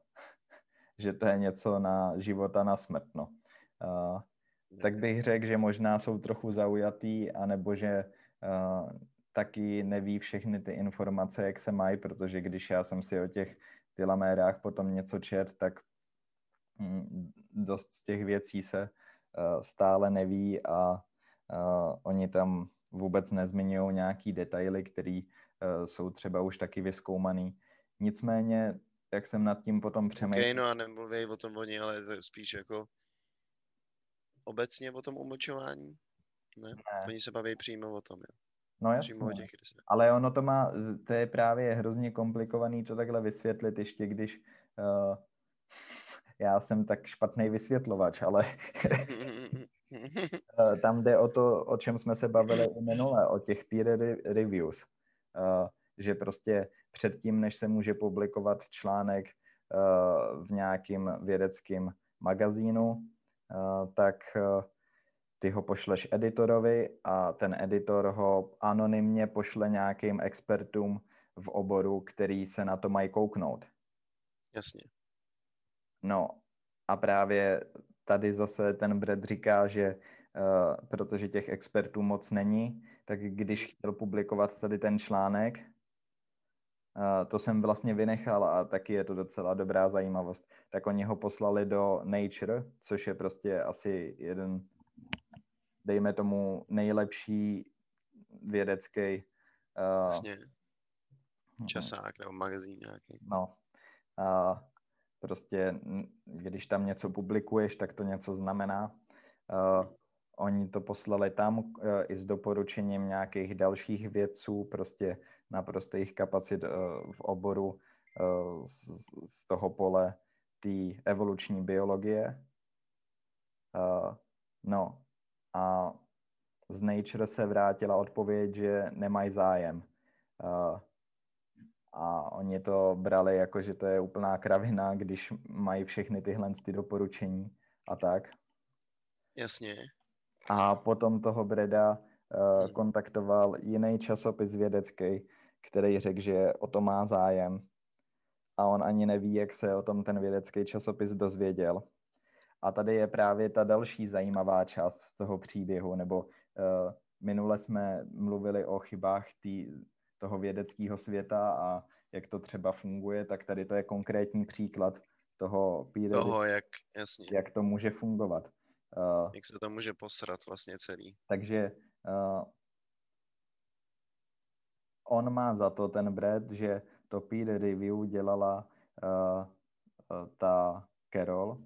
že to je něco na života na smrt, no. Uh, tak bych řekl, že možná jsou trochu zaujatý, anebo že uh, taky neví všechny ty informace, jak se mají, protože když já jsem si o těch telamérách potom něco čet, tak mm, dost z těch věcí se uh, stále neví a Uh, oni tam vůbec nezmiňují nějaký detaily, které uh, jsou třeba už taky vyskoumaný. Nicméně, jak jsem nad tím potom přemýšlel... Okay, no a nemluví o tom oni, ale spíš jako obecně o tom umlčování? Ne? ne. Oni se baví přímo o tom, jo. No jasně, o těch ale ono to má, to je právě hrozně komplikovaný to takhle vysvětlit, ještě když uh, já jsem tak špatný vysvětlovač, ale Eh, tam jde o to, o čem jsme se bavili i minule, o těch peer reviews. Eh, že prostě předtím, než se může publikovat článek eh, v nějakým vědeckém magazínu, tak ty ho pošleš editorovi a ten editor ho anonymně pošle nějakým expertům v oboru, který se na to mají kouknout. Jasně. No a právě tady zase ten Brad říká, že uh, protože těch expertů moc není, tak když chtěl publikovat tady ten článek, to jsem vlastně vynechal a taky je to docela dobrá zajímavost, tak oni ho poslali do Nature, což je prostě asi jeden, dejme tomu, nejlepší vědecký uh, vlastně. časák nebo magazín nějaký. No. Uh, Prostě, když tam něco publikuješ, tak to něco znamená. Uh, oni to poslali tam uh, i s doporučením nějakých dalších vědců, prostě naprosto jejich kapacit uh, v oboru uh, z, toho pole té evoluční biologie. Uh, no a z Nature se vrátila odpověď, že nemají zájem. A oni to brali jako, že to je úplná kravina, když mají všechny tyhle ty doporučení a tak. Jasně. A potom toho Breda uh, kontaktoval jiný časopis vědecký, který řekl, že o to má zájem a on ani neví, jak se o tom ten vědecký časopis dozvěděl. A tady je právě ta další zajímavá část toho příběhu, nebo uh, minule jsme mluvili o chybách tý, toho vědeckého světa a jak to třeba funguje, tak tady to je konkrétní příklad toho peer Toho, jak, jasně. jak to může fungovat. Uh, Jak se to může posrat vlastně celý. takže uh, on má za to, ten Brad, že to peer review dělala uh, uh, ta Carol,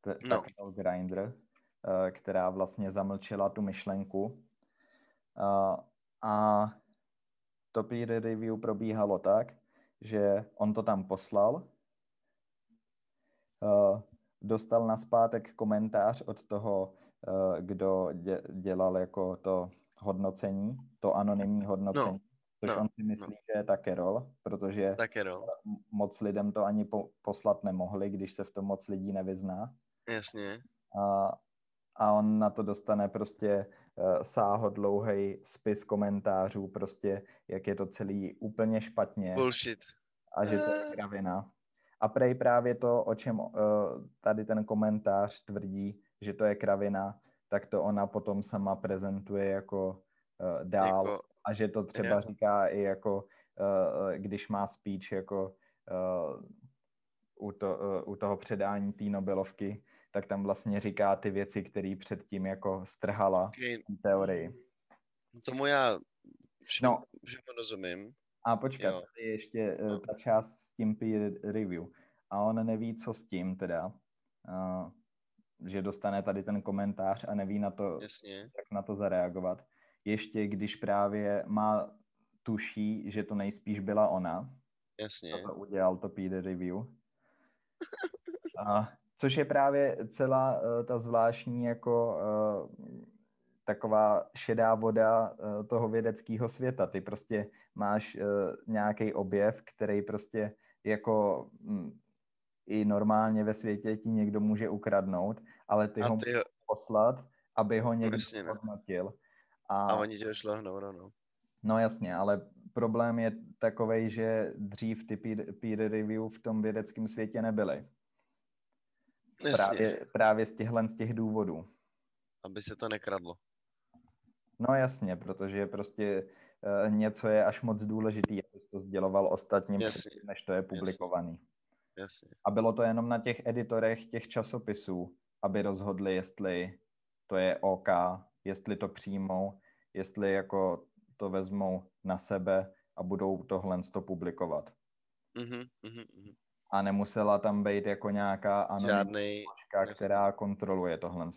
t- ta No. Carol Grinder, uh, která vlastně zamlčela tu myšlenku. Uh, a to peer review probíhalo tak, že on to tam poslal, uh, dostal na zpátek komentář od toho, uh, kdo dě, dělal jako to hodnocení, to anonymní hodnocení, což no, on si myslí, že je ta Carol, protože Tak no, m- moc lidem to ani po, poslat nemohli, když se v tom moc lidí nevyzná. jasně. A, a on na to dostane prostě uh, sáhodlouhej spis komentářů, prostě jak je to celý úplně špatně Bullshit. a že to je kravina. A prej právě to, o čem uh, tady ten komentář tvrdí, že to je kravina, tak to ona potom sama prezentuje jako uh, dál Jako, a že to třeba jo. říká i jako, uh, když má speech jako uh, u, to, u toho předání té Nobelovky, tak tam vlastně říká ty věci, které předtím jako strhala okay. teorii. Tomu já všemu, No. všemu rozumím. A počkat, Jo. tady je ještě No. ta část s tím peer review. A on neví, co s tím teda. Uh, že dostane tady ten komentář a neví na to, Jasně. jak na to zareagovat. Ještě když právě má tuší, že to nejspíš byla ona, Jasně. to udělal to peer review. A, což je právě celá uh, ta zvláštní jako uh, taková šedá voda uh, toho vědeckého světa. Ty prostě máš uh, nějaký objev, který prostě jako mm, i normálně ve světě ti někdo může ukradnout, ale ty A ho ty, poslat, aby ho někdo no. hodnotil. A oni tě šlohnou, no, no. No jasně, ale problém je takový, že dřív ty peer, peer review v tom vědeckém světě nebyly. Jasně, Právě, právě z těchhle z těch důvodů. aby se to nekradlo. No jasně, protože prostě uh, něco je až moc důležitý, aby to sděloval ostatním, Jasně, předtím, než to je publikovaný. Jasně. A bylo to jenom na těch editorech těch časopisů, aby rozhodli, jestli to je OK, jestli to přijmou, jestli jako to vezmou na sebe a budou tohle to publikovat. Mhm, mhm, mhm. A nemusela tam být jako nějaká anonymní složka, jasně. která kontroluje tohle.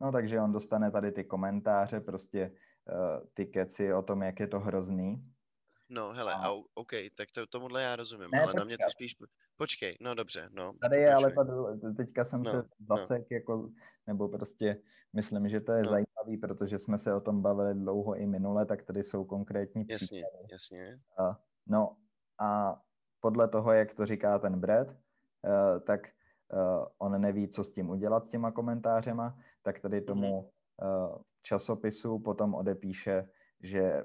No takže on dostane tady ty komentáře, prostě uh, ty keci o tom, jak je to hrozný. no hele, A- a, OK, tak to, tomuhle já rozumím, Ne, ale na mě to spíš, počkej, no dobře, no. Tady je ale pokračuj. ta, teďka jsem No, se zasek, jako, nebo prostě myslím, že to je No. Zajímavý, protože jsme se o tom bavili dlouho i minule, tak tady jsou konkrétní Jasně, příklady. jasně. A, no a podle toho, jak to říká ten Brad, uh, tak uh, on neví, co s tím udělat, s těma komentářema, tak tady tomu uh, časopisu potom odepíše, že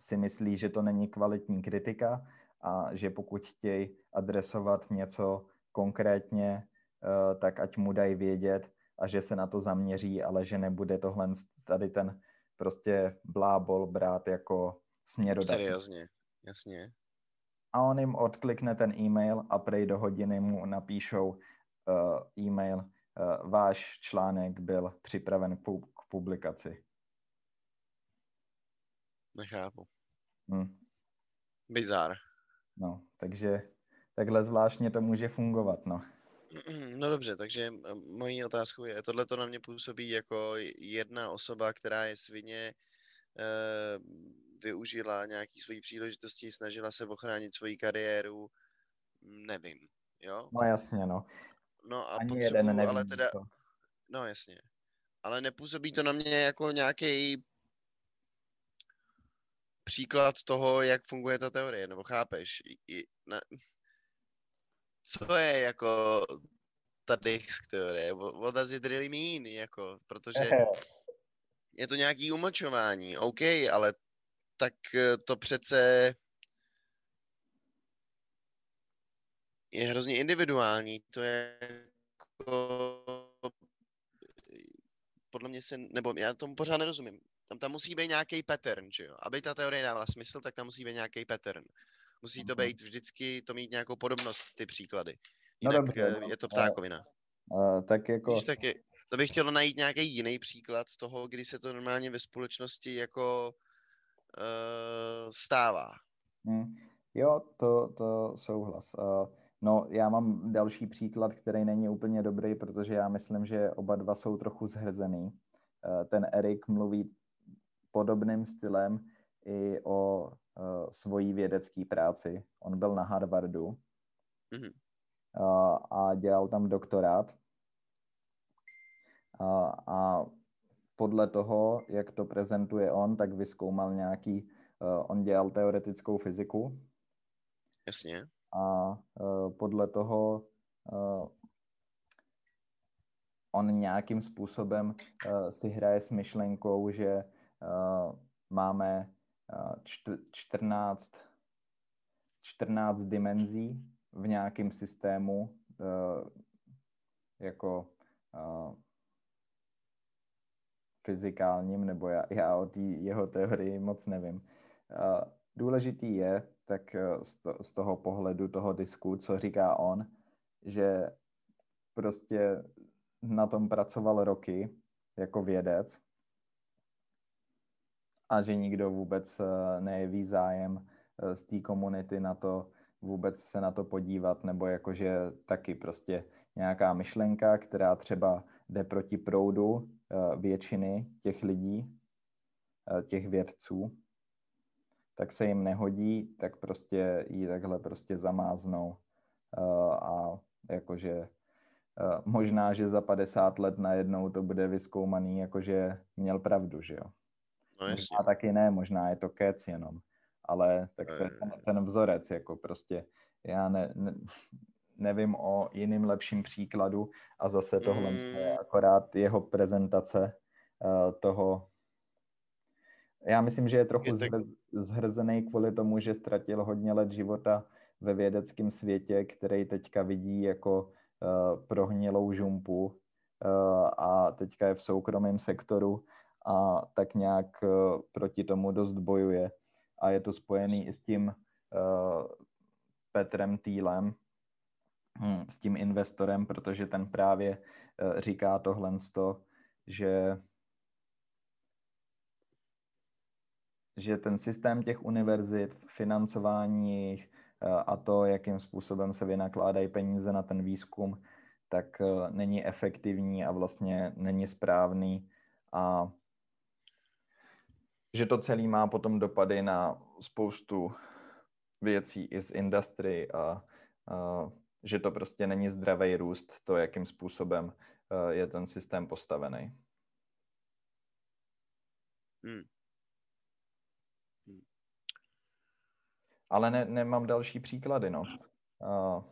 si myslí, že to není kvalitní kritika a že pokud chtějí adresovat něco konkrétně, tak ať mu dají vědět a že se na to zaměří, ale že nebude tohle tady ten prostě blábol brát jako směrodatný. Seriózně, jasně. A on jim odklikne ten e-mail a prej do hodiny mu napíšou uh, e-mail, uh, váš článek byl připraven k, pu- k publikaci. Nechápu. Hm. Bizar. No, takže takhle zvláštně to může fungovat, no. No dobře, takže mojí otázkou je, tohle to na mě působí jako jedna osoba, která je svině, eh, využila nějaký svojí příležitosti, snažila se ochránit svoji kariéru, nevím, jo? No jasně, no. Ani No a jeden potřebuju, neví, ale teda, to. no jasně, ale nepůsobí to na mě jako nějaký příklad toho, jak funguje ta teorie, nebo chápeš? I- i- na, co je jako ta disk teorie? What does it really mean? Jako, protože je to nějaký umlčování, OK, ale tak eh, to přece je hrozně individuální. To je jako, podle mě se, nebo já tomu pořád nerozumím. Tam, tam musí být nějaký pattern, že jo? Aby ta teorie dávala smysl, tak tam musí být nějaký pattern. Musí to být vždycky, to mít nějakou podobnost, ty příklady. No Jinak dobře, eh, no. je to ptákovina. Uh, tak jako... Víš, tak je, to bych chtěl najít nějaký jiný příklad toho, kdy se to normálně ve společnosti jako uh, stává. Hmm. Jo, to, to souhlas. Uh, no, já mám další příklad, který není úplně dobrý, protože já myslím, že oba dva jsou trochu zhrzený. Uh, ten Erik mluví podobným stylem i o uh, svojí vědecké práci. On byl na Harvardu Mhm. uh, a dělal tam doktorát. A, a podle toho, jak to prezentuje on, tak vyskoumal nějaký, on dělal teoretickou fyziku Jasně. a podle toho on nějakým způsobem si hraje s myšlenkou, že máme 14, 14 dimenzí v nějakém systému uh, jako uh, fyzikálním, nebo já, já o té jeho teorii moc nevím. Uh, důležitý je, tak z toho pohledu toho disku, co říká on, že prostě na tom pracoval roky jako vědec a že nikdo vůbec uh, nejeví zájem uh, z té komunity na to vůbec se na to podívat, nebo jakože taky prostě nějaká myšlenka, která třeba jde proti proudu uh, většiny těch lidí, těch vědců, tak se jim nehodí, tak prostě ji takhle prostě zamáznou a jakože možná, že za 50 let najednou to bude vyskoumaný, jakože měl pravdu, že jo. No jasně. Možná taky ne, možná je to kec jenom, ale tak to je ten, ten vzorec, jako prostě já ne, ne, nevím o jiným lepším příkladu a zase tohle Mm. je akorát jeho prezentace uh, toho. Já myslím, že je trochu Je tak- zhr, zhrzený kvůli tomu, že ztratil hodně let života ve vědeckém světě, který teďka vidí jako uh, prohnilou žumpu uh, a teďka je v soukromém sektoru a tak nějak uh, proti tomu dost bojuje. A je to spojený i s tím uh, Petrem Týlem, hm, s tím investorem, protože ten právě uh, říká tohle, že že ten systém těch univerzit, financování eh, a to, jakým způsobem se vynakládají peníze na ten výzkum, tak eh, není efektivní a vlastně není správný a že to celé má potom dopady na spoustu věcí i z industry a, a že to prostě není zdravý růst, to, jakým způsobem eh, je ten systém postavený. Hmm. Ale ne, nemám další příklady, no. Uh,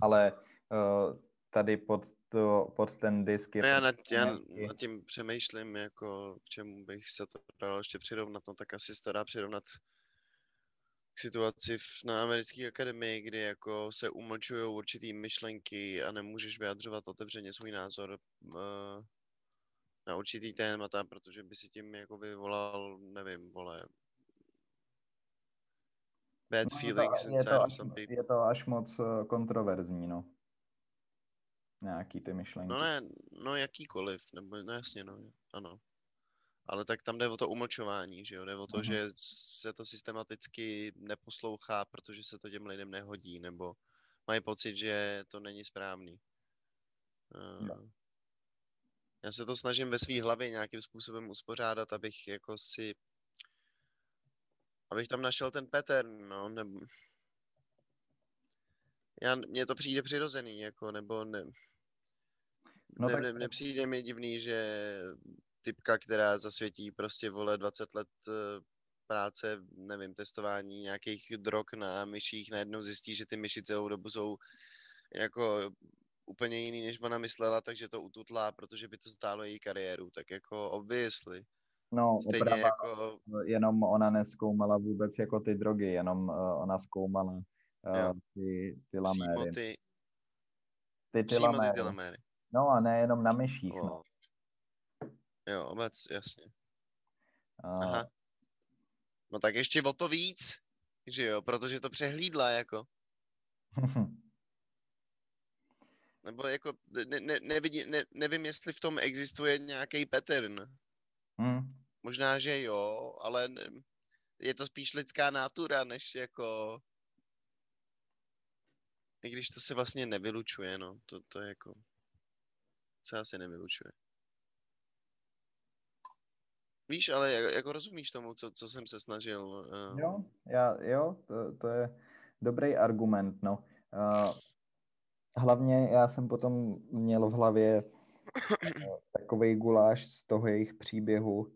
ale uh, tady pod, to, pod ten disk je... No já, nad, já nad tím přemýšlím, jako k čemu bych se to dalo ještě přirovnat, no tak asi se to dá přirovnat k situaci v, na americké akademii, kdy jako se umlčují určitý myšlenky a nemůžeš vyjadřovat otevřeně svůj názor uh, na určitý témata, protože by si tím jako vyvolal, nevím, vole, bad No, je feelings to, je, to až, je to až moc eh, kontroverzní, no. Nějaký ty myšlenky. No ne, no jakýkoliv, nebo no jasně, no, ano. Ale tak tam jde o to umlčování, že jo, jde o to, Mhm. že se to systematicky neposlouchá, protože se to těm lidem nehodí, nebo mají pocit, že to není správný. Uh, já se to snažím ve své hlavě nějakým způsobem uspořádat, abych jako si abych tam našel ten pattern, no, nebo já, mně to přijde přirozený, jako, nebo ne, No ne, tak- ne, nepřijde mi divný, že typka, která zasvětí prostě vole 20 let eh, práce, nevím, testování nějakých drog na myších, najednou zjistí, že ty myši celou dobu jsou jako úplně jiný, než ona myslela, takže to ututlá, protože by to stálo její kariéru, tak jako obviously. No, Stejně oprava, jako, jenom ona neskoumala vůbec jako ty drogy, jenom uh, ona zkoumala uh, ty, ty laméry. Přímo ty, ty přímo ty teloméry. No a nejenom na myších. No. Wow. Jo, obec, jasně. Uh, Aha. No tak ještě o to víc, že jo, protože to přehlídla jako. Nebo jako, ne, ne, nevidí, ne, nevím, jestli v tom existuje nějaký pattern. hm, Možná, že jo, ale ne, je to spíš lidská nátura, než jako... I když to se vlastně nevylučuje, no. To, to je jako... Se asi nevylučuje. Víš, ale jako, jako rozumíš tomu, co, co jsem se snažil... Uh, Jo, já, jo to, to je dobrý argument, no. Uh, hlavně já jsem potom měl v hlavě takový guláš z toho jejich příběhu uh,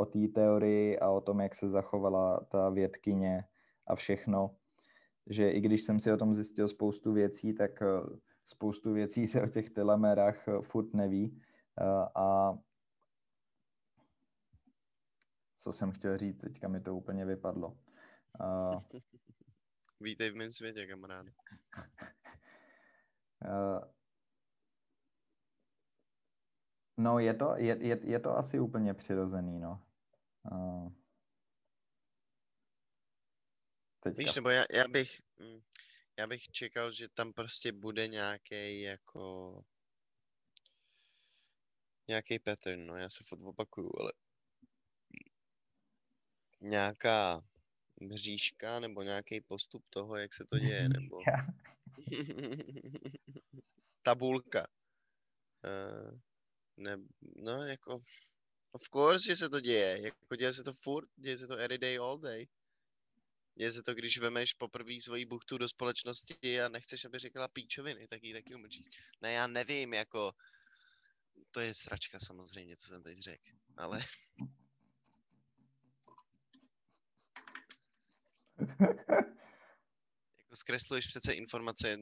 o té teorii a o tom, jak se zachovala ta vědkyně a všechno, že i když jsem si o tom zjistil spoustu věcí, tak uh, spoustu věcí se o těch telomerách uh, furt neví uh, a co jsem chtěl říct, teďka mi to úplně vypadlo. Uh, Vítej v mém světě, kamaráde. No, je to, je, je, je to asi úplně přirozený, no. Teďka. Víš, nebo já, já bych... Já bych čekal, že tam prostě bude nějaký jako... Nějaký pattern, no já se furt opakuju, ale... Nějaká mřížka nebo nějaký postup toho, jak se to děje, nebo... Tabulka. Uh, ne, no jako, of course, že se to děje, jako děje se to furt, děje se to every day, all day. Se to, když vemeš poprvé svoji buchtu do společnosti a nechceš, aby říkala píčoviny, tak ji taky umlčíš. Ne, já nevím, jako, to je sračka samozřejmě, co jsem teď řekl, ale jako zkresluješ přece informace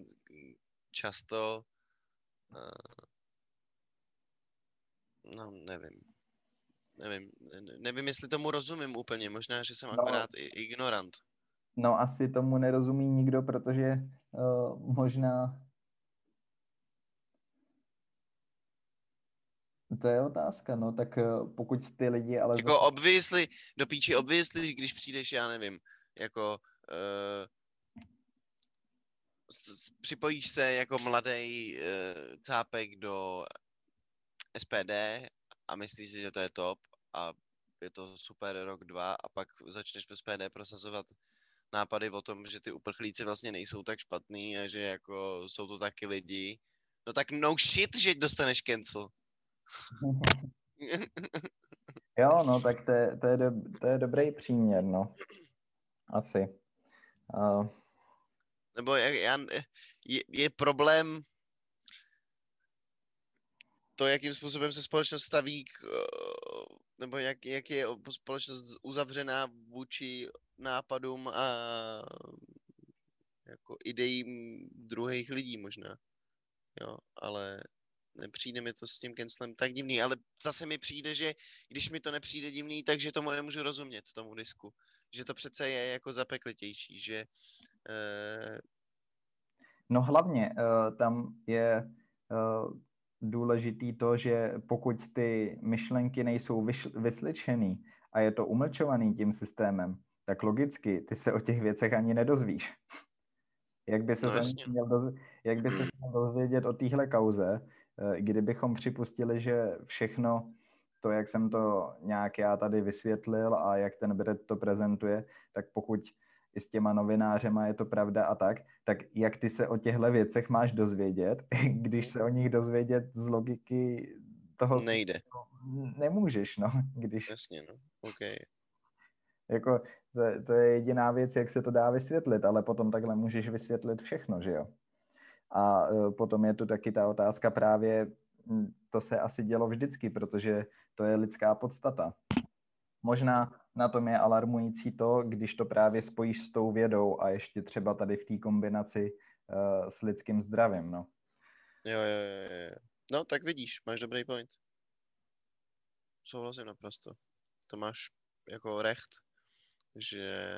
často, uh, no nevím. Nevím, ne- ne- nevím, jestli tomu rozumím úplně, možná, že jsem No. akorát ignorant. No, asi tomu nerozumí nikdo, protože uh, možná... To je otázka, no, tak uh, pokud ty lidi ale... Jako obviously, do píči obviously, když přijdeš, já nevím, jako uh, s- připojíš se jako mladý uh, cápek do SPD a myslíš si, že to je top a je to super rok, dva a pak začneš v SPD prosazovat nápady o tom, že ty uprchlíci vlastně nejsou tak špatný a že jako jsou to taky lidi. No tak no shit, že dostaneš cancel. Jo, no, tak to je, to je, do, to je dobrý příměr, no. Asi. Uh, Nebo jak, já, je, je problém to, jakým způsobem se společnost staví k, nebo jak, jak je společnost uzavřená vůči nápadům a jako ideím druhých lidí možná. Jo, ale nepřijde mi to s tím cancelem tak divný, ale zase mi přijde, že když mi to nepřijde divný, takže tomu nemůžu rozumět, tomu disku. Že to přece je jako zapeklitější, že eh, No hlavně uh, tam je uh, důležitý to, že pokud ty myšlenky nejsou vyš, vyslyšený a je to umlčovaný tím systémem, tak logicky ty se o těch věcech ani nedozvíš. Jak by se No jasně. měl, doz, jak by se měl dozvědět o téhle kauze, eh, kdybychom připustili, že všechno to, jak jsem to nějak já tady vysvětlil a jak ten Brett to prezentuje, tak pokud i s těma novinářema je to pravda a tak, tak jak ty se o těchto věcech máš dozvědět, když se o nich dozvědět z logiky toho nejde. nemůžeš, no, když Jasně, no. OK. Jako to, to je jediná věc, jak se to dá vysvětlit, ale potom takhle můžeš vysvětlit všechno, že jo. A e, potom je tu taky ta otázka právě, to se asi dělo vždycky, protože to je lidská podstata. Možná na tom je alarmující to, když to právě spojíš s tou vědou a ještě třeba tady v té kombinaci uh, s lidským zdravím, no. Jo, jo, jo, jo. No, tak vidíš, máš dobrý point. Souhlasím naprosto. To máš jako recht, že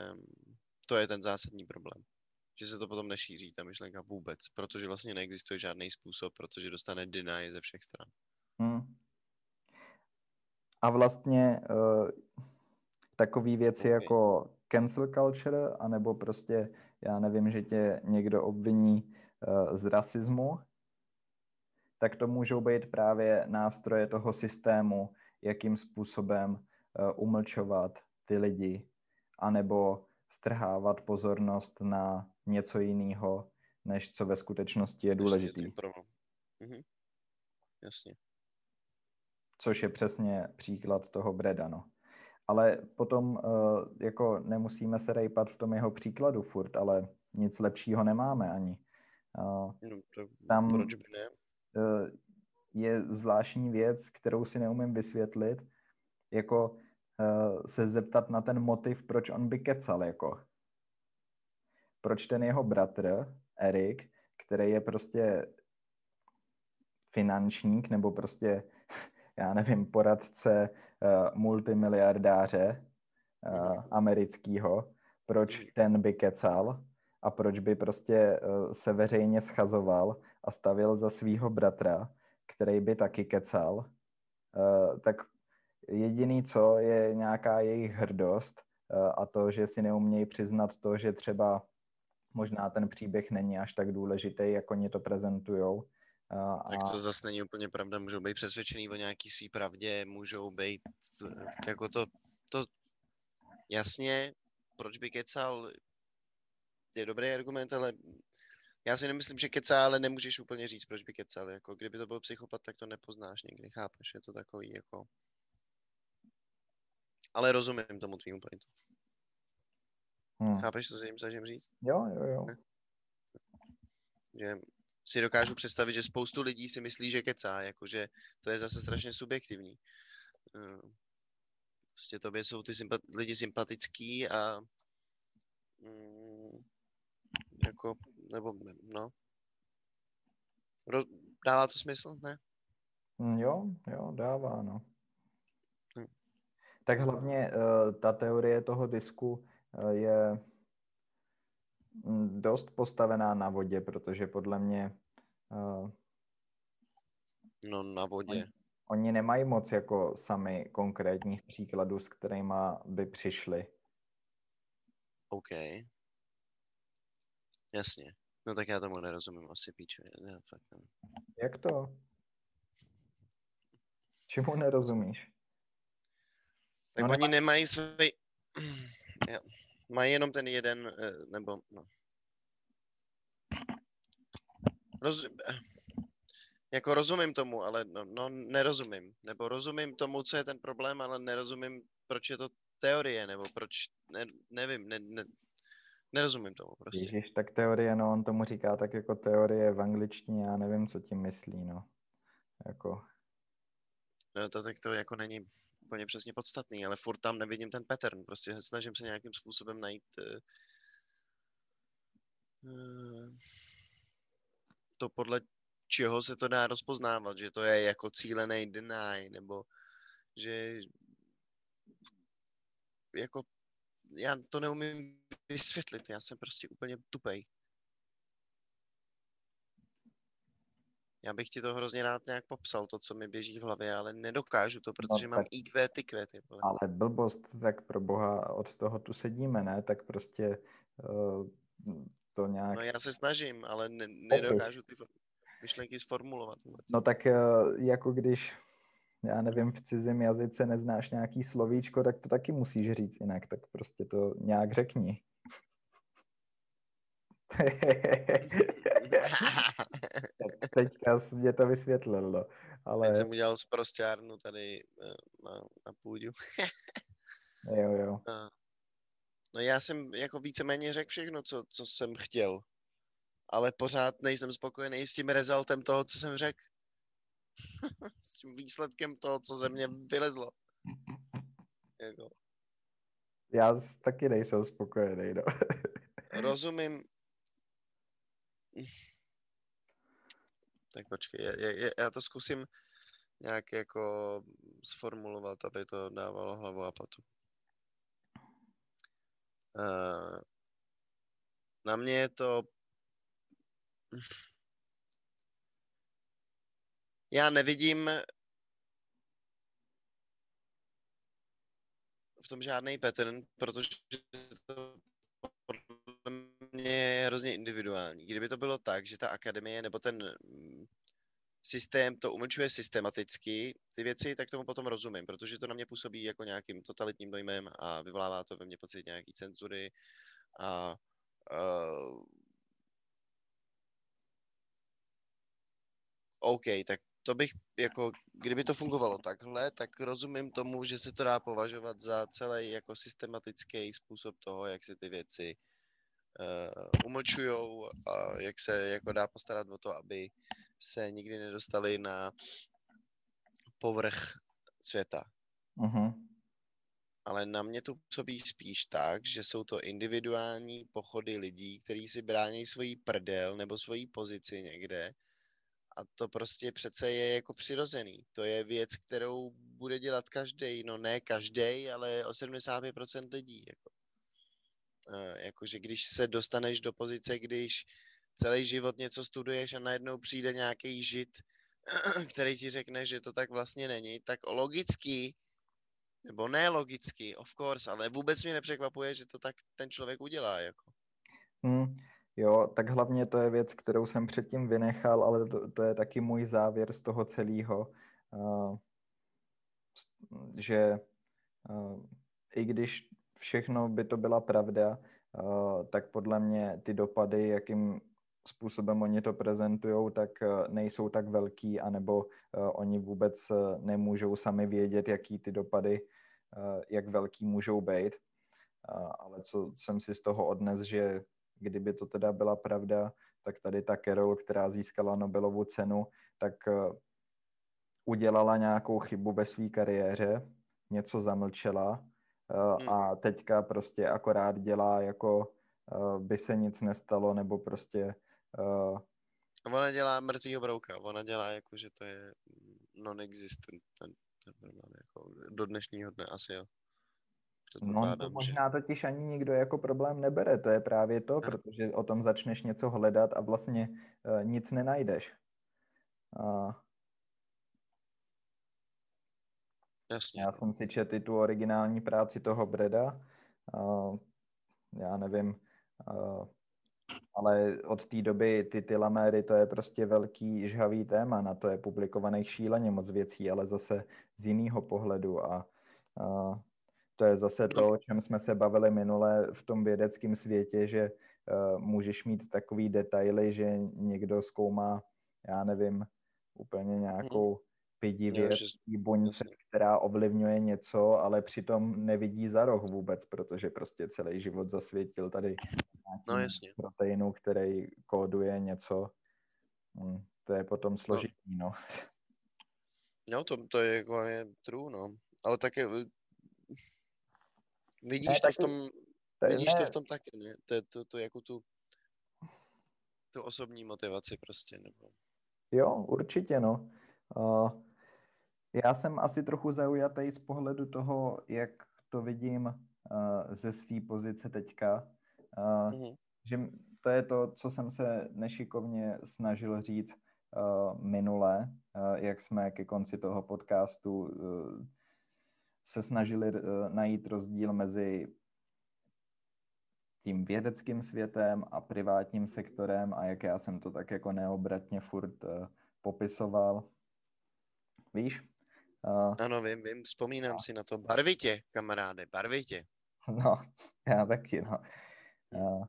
to je ten zásadní problém. že se to potom nešíří, ta myšlenka vůbec, protože vlastně neexistuje žádný způsob, protože dostane deny ze všech stran. Hmm. A vlastně uh, takové věci okay. jako cancel culture, anebo prostě, já nevím, že tě někdo obviní uh, z rasismu, tak to můžou být právě nástroje toho systému, jakým způsobem uh, umlčovat ty lidi, anebo strhávat pozornost na něco jiného, než co ve skutečnosti je důležitý. Mhm. Jasně. Což je přesně příklad toho Breda, no. Ale potom uh, jako nemusíme se rejpat v tom jeho příkladu furt, ale nic lepšího nemáme ani. No, to tam proč by ne? Uh, je zvláštní věc, kterou si neumím vysvětlit, jako se zeptat na ten motiv, proč on by kecal, jako. Proč ten jeho bratr, Erik, který je prostě finančník nebo prostě já nevím, poradce uh, multimiliardáře uh, amerického, proč hmm. ten by kecal a proč by prostě uh, se veřejně schazoval a stavil za svého bratra, který by taky kecal, uh, tak jediný co je nějaká jejich hrdost uh, a to, že si neumějí přiznat to, že třeba možná ten příběh není až tak důležitý, jako oni to prezentujou a... Tak to zase není úplně pravda, můžou být přesvědčený o nějaký svý pravdě, můžou být jako to, to jasně, proč by kecal, je dobrý argument, ale já si nemyslím, že kecá, ale nemůžeš úplně říct, proč by kecal. Jako, kdyby to byl psychopat, tak to nepoznáš někdy, chápeš? Je to takový jako... Ale rozumím tomu tvýmu pointu. Hmm. Chápeš, co se jim snažím říct? Jo, jo, jo. Ne? Že si dokážu představit, že spoustu lidí si myslí, že kecá, jakože to je zase strašně subjektivní. Eh, prostě tobě jsou ty sympat- lidi sympatický a mm, jako, nebo no. Ro- dává to smysl, ne? Mm, jo, jo, dává, no. Tak hlavně uh, ta teorie toho disku uh, je Mm, dost postavená na vodě, protože podle mě uh, no na vodě. Oni, oni nemají moc jako sami konkrétních příkladů, s kterými by přišli. OK. Jasně. No tak já tomu nerozumím asi píče. Já fakt ne. Jak to? Čemu nerozumíš? Tak no, oni nemají svůj... Mají jenom ten jeden, eh, nebo no. Roz, jako rozumím tomu, ale no, no nerozumím. Nebo rozumím tomu, co je ten problém, ale nerozumím, proč je to teorie, nebo proč, ne, nevím, ne, ne, nerozumím tomu prostě. Ježiš, tak teorie, no on tomu říká tak jako teorie v angličtině, já nevím, co tím myslí, no. Jako... No to tak to jako není úplně přesně podstatný, ale furt tam nevidím ten pattern, prostě snažím se nějakým způsobem najít uh, uh, to podle čeho se to dá rozpoznávat, že to je jako cílený deny, nebo že jako já to neumím vysvětlit, já jsem prostě úplně tupej. Bych ti to hrozně rád nějak popsal, to, co mi běží v hlavě, ale nedokážu to, protože no, mám IQ, ty květy. Ale blbost, tak pro boha od toho tu sedíme, ne? Tak prostě uh, to nějak... No já se snažím, ale ne, nedokážu ty myšlenky sformulovat vůbec. No tak eh, jako když, já nevím, v cizím jazyce neznáš nějaký slovíčko, tak to taky musíš říct jinak, tak prostě to nějak řekni. Teďka jsi mě to vysvětlil, no. Ale... Teď jsem udělal zprostárnu tady eh, na, na půdu. jo, jo. A, no já jsem jako víceméně řekl všechno, co, co jsem chtěl. Ale pořád nejsem spokojený s tím rezultem toho, co jsem řekl. s tím výsledkem toho, co ze mě vylezlo. Jako. Já taky nejsem spokojený, no. Rozumím. Tak počkej, já, já, já to zkusím nějak jako sformulovat, aby to dávalo hlavu a patu. Uh, Na mě je to... Já nevidím v tom žádný pattern, protože to podle je hrozně individuální. Kdyby to bylo tak, že ta akademie nebo ten mm, systém to umlčuje systematicky ty věci, tak tomu potom rozumím, protože to na mě působí jako nějakým totalitním dojmem a vyvolává to ve mně pocit nějaký cenzury a uh, OK, tak to bych, jako, kdyby to fungovalo takhle, tak rozumím tomu, že se to dá považovat za celý jako systematický způsob toho, jak se ty věci umlčujou a jak se jako dá postarat o to, aby se nikdy nedostali na povrch světa. Uh-huh. Ale na mě to působí spíš tak, že jsou to individuální pochody lidí, kteří si brání svoji prdel nebo svoji pozici někde a to prostě přece je jako přirozený. To je věc, kterou bude dělat každý, no ne každý, ale o 75% lidí. Jako. E, jakože když se dostaneš do pozice, když celý život něco studuješ a najednou přijde nějaký žid, který ti řekne, že to tak vlastně není, tak logicky, nebo ne logicky, of course, ale vůbec mě nepřekvapuje, že to tak ten člověk udělá. Jako. Hmm. Jo, tak hlavně to je věc, kterou jsem předtím vynechal, ale to, to je taky můj závěr z toho celého, uh, že uh, i když všechno by to byla pravda, uh, tak podle mě ty dopady, jakým způsobem oni to prezentují, tak nejsou tak velký, anebo uh, oni vůbec nemůžou sami vědět, jaký ty dopady, jak velký můžou být. Ale co jsem si z toho odnes, že kdyby to teda byla pravda, tak tady ta Carol, která získala Nobelovu cenu, tak eh, udělala nějakou chybu ve své kariéře, něco zamlčela eh, hmm. a teďka prostě akorát dělá jako eh, by se nic nestalo, nebo prostě... Ona dělá mrtvýho brouka, ona dělá jako, že to je non-existent ten, ten problém, jako do dnešního dne asi jo. No to možná totiž ani nikdo jako problém nebere, to je právě to, protože o tom začneš něco hledat a vlastně uh, nic nenajdeš. Uh, Jasně. Já jsem si četl tu originální práci toho Breda, uh, já nevím, uh, ale od té doby ty tylaméry, to je prostě velký žhavý téma, na to je publikovaných šíleně moc věcí, ale zase z jiného pohledu a to je zase to, o čem jsme se bavili minule v tom vědeckém světě, že uh, můžeš mít takový detaily, že někdo zkoumá, já nevím, úplně nějakou pidi věc, buňce, která ovlivňuje něco, ale přitom nevidí za roh vůbec, protože prostě celý život zasvětil tady no, jasně. proteinu, který kóduje něco. Hmm, to je potom no. složitý, no. No, to, to je jako je true, no. Ale také Vidíš ne, to taky, v tom, to, vidíš ne. to v tom taky, ne? To, to, to jako tu, tu osobní motivaci prostě, nebo... Jo, určitě, no. Uh, já jsem asi trochu zaujatý z pohledu toho, jak to vidím uh, ze své pozice teďka. Uh, mm-hmm. Že to je to, co jsem se nešikovně snažil říct uh, minule, uh, jak jsme ke konci toho podcastu uh, se snažili uh, najít rozdíl mezi tím vědeckým světem a privátním sektorem a jak já jsem to tak jako neobratně furt uh, popisoval. Víš? Uh, ano, vím, vím, vzpomínám no. si na to. Barvitě, kamaráde, barvitě. No, já taky, no. Uh,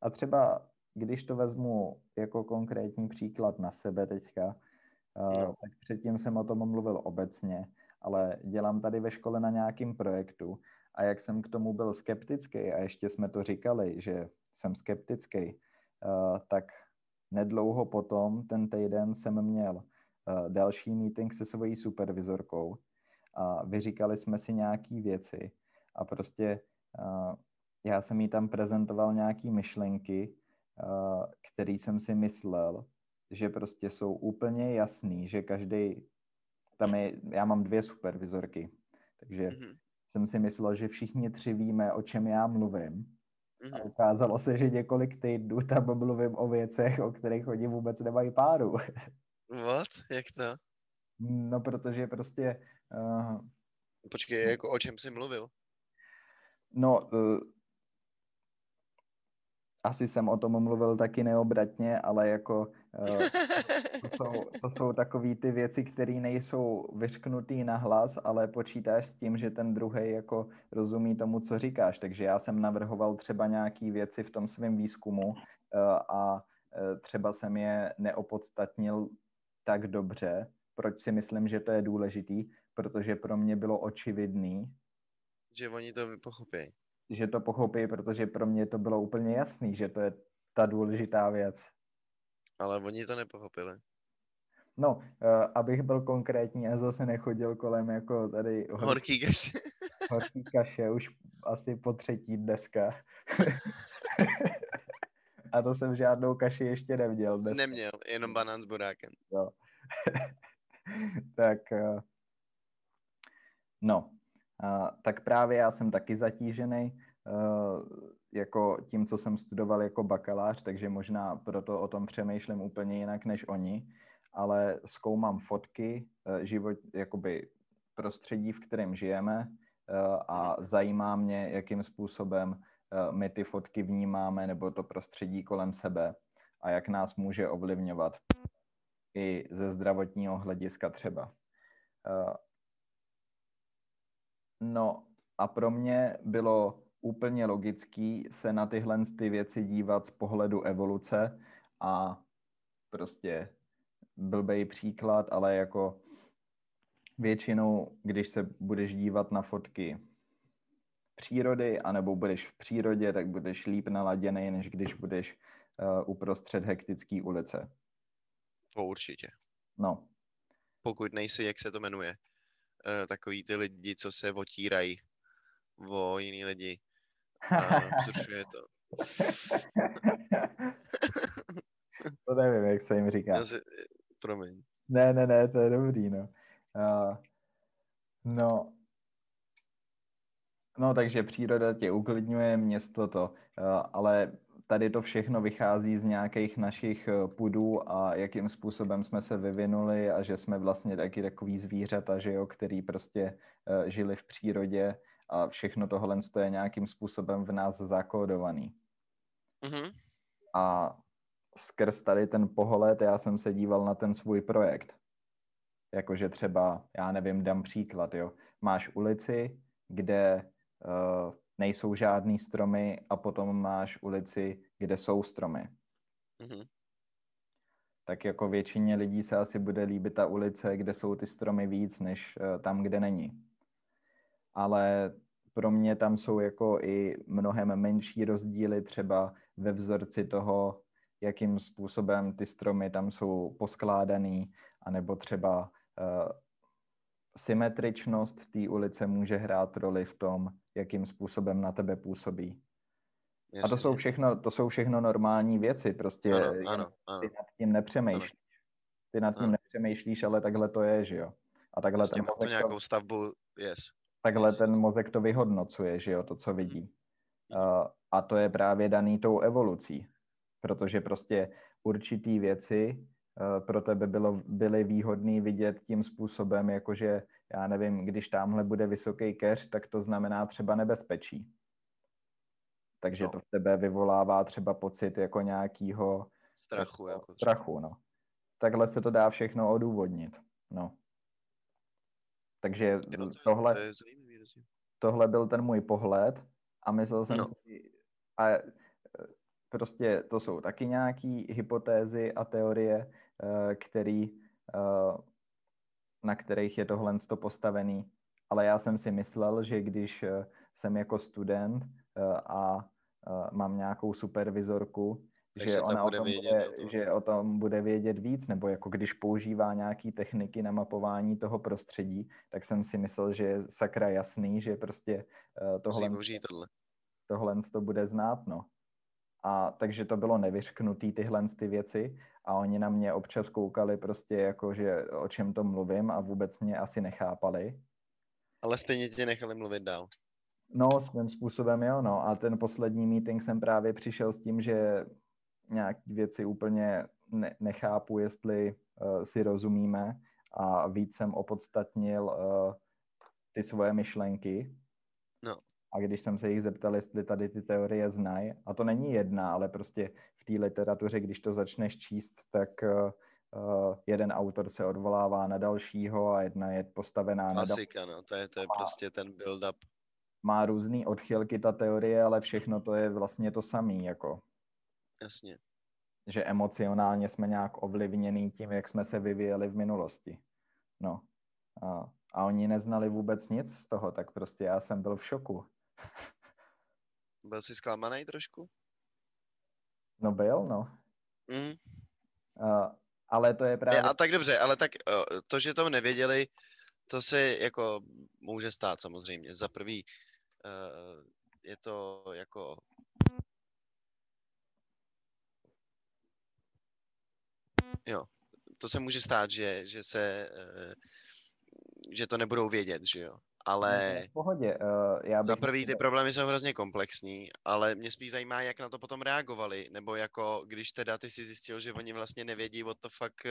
a třeba, když to vezmu jako konkrétní příklad na sebe teďka, uh, no. tak předtím jsem o tom mluvil obecně, ale dělám tady ve škole na nějakým projektu a jak jsem k tomu byl skeptický a ještě jsme to říkali, že jsem skeptický, uh, tak nedlouho potom, ten týden jsem měl další meeting se svojí supervizorkou a vyříkali jsme si nějaký věci a prostě uh, já jsem jí tam prezentoval nějaký myšlenky, uh, který jsem si myslel, že prostě jsou úplně jasný, že každý tam je, já mám dvě supervizorky, takže mm-hmm. jsem si myslel, že všichni tři víme, o čem já mluvím A ukázalo se, že několik týdnů tam mluvím o věcech, o kterých oni vůbec nemají páru. What? Jak to? No, protože prostě... Uh, Počkej, jako o čem jsi mluvil? No, uh, asi jsem o tom mluvil taky neobratně, ale jako uh, to, jsou, to jsou takové ty věci, které nejsou vyřknutý na hlas, ale počítáš s tím, že ten druhý jako rozumí tomu, co říkáš. Takže já jsem navrhoval třeba nějaké věci v tom svém výzkumu a třeba jsem je neopodstatnil tak dobře. Proč si myslím, že to je důležitý? Protože pro mě bylo očividný, že oni to pochopí že to pochopí, protože pro mě to bylo úplně jasný, že to je ta důležitá věc. Ale oni to nepochopili. No, uh, abych byl konkrétní a zase nechodil kolem jako tady... Horký kaše. horký kaše, už asi po třetí dneska. a to jsem žádnou kaši ještě neměl. Dneska. Neměl, jenom banán s borákem. No. tak, uh, no, tak právě já jsem taky zatížený uh, jako tím, co jsem studoval jako bakalář, takže možná proto o tom přemýšlím úplně jinak než oni, ale zkoumám fotky, uh, život, jakoby prostředí, v kterém žijeme a zajímá mě, jakým způsobem my ty fotky vnímáme nebo to prostředí kolem sebe a jak nás může ovlivňovat i ze zdravotního hlediska třeba. No a pro mě bylo úplně logický se na tyhle ty věci dívat z pohledu evoluce a prostě blbej příklad, ale jako většinou, když se budeš dívat na fotky přírody, anebo budeš v přírodě, tak budeš líp naladěný, než když budeš uh, uprostřed hektické ulice. To určitě. No. Pokud nejsi, jak se to jmenuje, uh, takový ty lidi, co se otírají o jiný lidi. A vzrušuje to. to nevím, jak se jim říká. Já si, promiň. Ne, ne, ne, to je dobrý, no. Uh, no, no, takže příroda tě uklidňuje, město to, uh, ale tady to všechno vychází z nějakých našich eh, pudů a jakým způsobem jsme se vyvinuli a že jsme vlastně taky takový zvířata, že jo, který prostě uh, žili v přírodě a všechno tohle je nějakým způsobem v nás zakódovaný. Mm-hmm. A skrz tady ten pohled já jsem se díval na ten svůj projekt. Jakože třeba, já nevím, dám příklad, jo. Máš ulici, kde uh, nejsou žádný stromy a potom máš ulici, kde jsou stromy. Mm-hmm. Tak jako většině lidí se asi bude líbit ta ulice, kde jsou ty stromy víc, než uh, tam, kde není. Ale pro mě tam jsou jako i mnohem menší rozdíly třeba ve vzorci toho, jakým způsobem ty stromy tam jsou poskládaný, anebo třeba uh, symetričnost té ulice může hrát roli v tom, jakým způsobem na tebe působí. Jasně. A to jsou všechno, to jsou všechno normální věci, prostě ano, ano, ano. ty nad tím nepřemýšlíš. Ty nad tím ano. nepřemýšlíš, ale takhle to je, že jo. A takhle Jasně, ten mozek to nějakou stavbu, yes. Takhle yes. ten mozek to vyhodnocuje, že jo, to, co vidí. Uh, a to je právě daný tou evolucí, protože prostě určitý věci pro tebe bylo, byly výhodné vidět tím způsobem, jakože já nevím, když tamhle bude vysoký keř, tak to znamená třeba nebezpečí. Takže no. to v tebe vyvolává třeba pocit jako nějakýho strachu. Jako strachu, no. Takhle se to dá všechno odůvodnit, no. Takže to tohle, je, to je tohle byl ten můj pohled a myslel jsem no. si, a e, prostě to jsou taky nějaký hypotézy a teorie, který e, na kterých je tohle postavený. Ale já jsem si myslel, že když eh, jsem jako student eh, a eh, mám nějakou supervizorku, že ona o tom vědět, bude, že o tom bude vědět víc, nebo jako když používá nějaký techniky na mapování toho prostředí, tak jsem si myslel, že je sakra jasný, že prostě tohle, tohle to bude znát, no. A takže to bylo nevyřknutý tyhle ty věci a oni na mě občas koukali prostě jako, že o čem to mluvím a vůbec mě asi nechápali. Ale stejně tě nechali mluvit dál. No, svým způsobem jo, no. A ten poslední meeting jsem právě přišel s tím, že nějaké věci úplně ne- nechápu, jestli uh, si rozumíme a víc jsem opodstatnil uh, ty svoje myšlenky. No. A když jsem se jich zeptal, jestli tady ty teorie znají, a to není jedna, ale prostě v té literatuře, když to začneš číst, tak uh, jeden autor se odvolává na dalšího a jedna je postavená Klasika, na další. no, to je, to je prostě ten build-up. Má různé odchylky ta teorie, ale všechno to je vlastně to samé, jako. Jasně. Že emocionálně jsme nějak ovlivněný tím, jak jsme se vyvíjeli v minulosti. No. A, a oni neznali vůbec nic z toho, tak prostě já jsem byl v šoku. Byl jsi zklamaný trošku? No byl, no. Mm. A, ale to je právě... A tak dobře, ale tak to, že to nevěděli, to se jako může stát samozřejmě. Za prvý je to jako Jo, to se může stát, že, že se, že to nebudou vědět, že jo. Ale v pohodě. Uh, já bych za prvý ty problémy jsou hrozně komplexní, ale mě spíš zajímá, jak na to potom reagovali, nebo jako když teda ty si zjistil, že oni vlastně nevědí, what the fuck uh,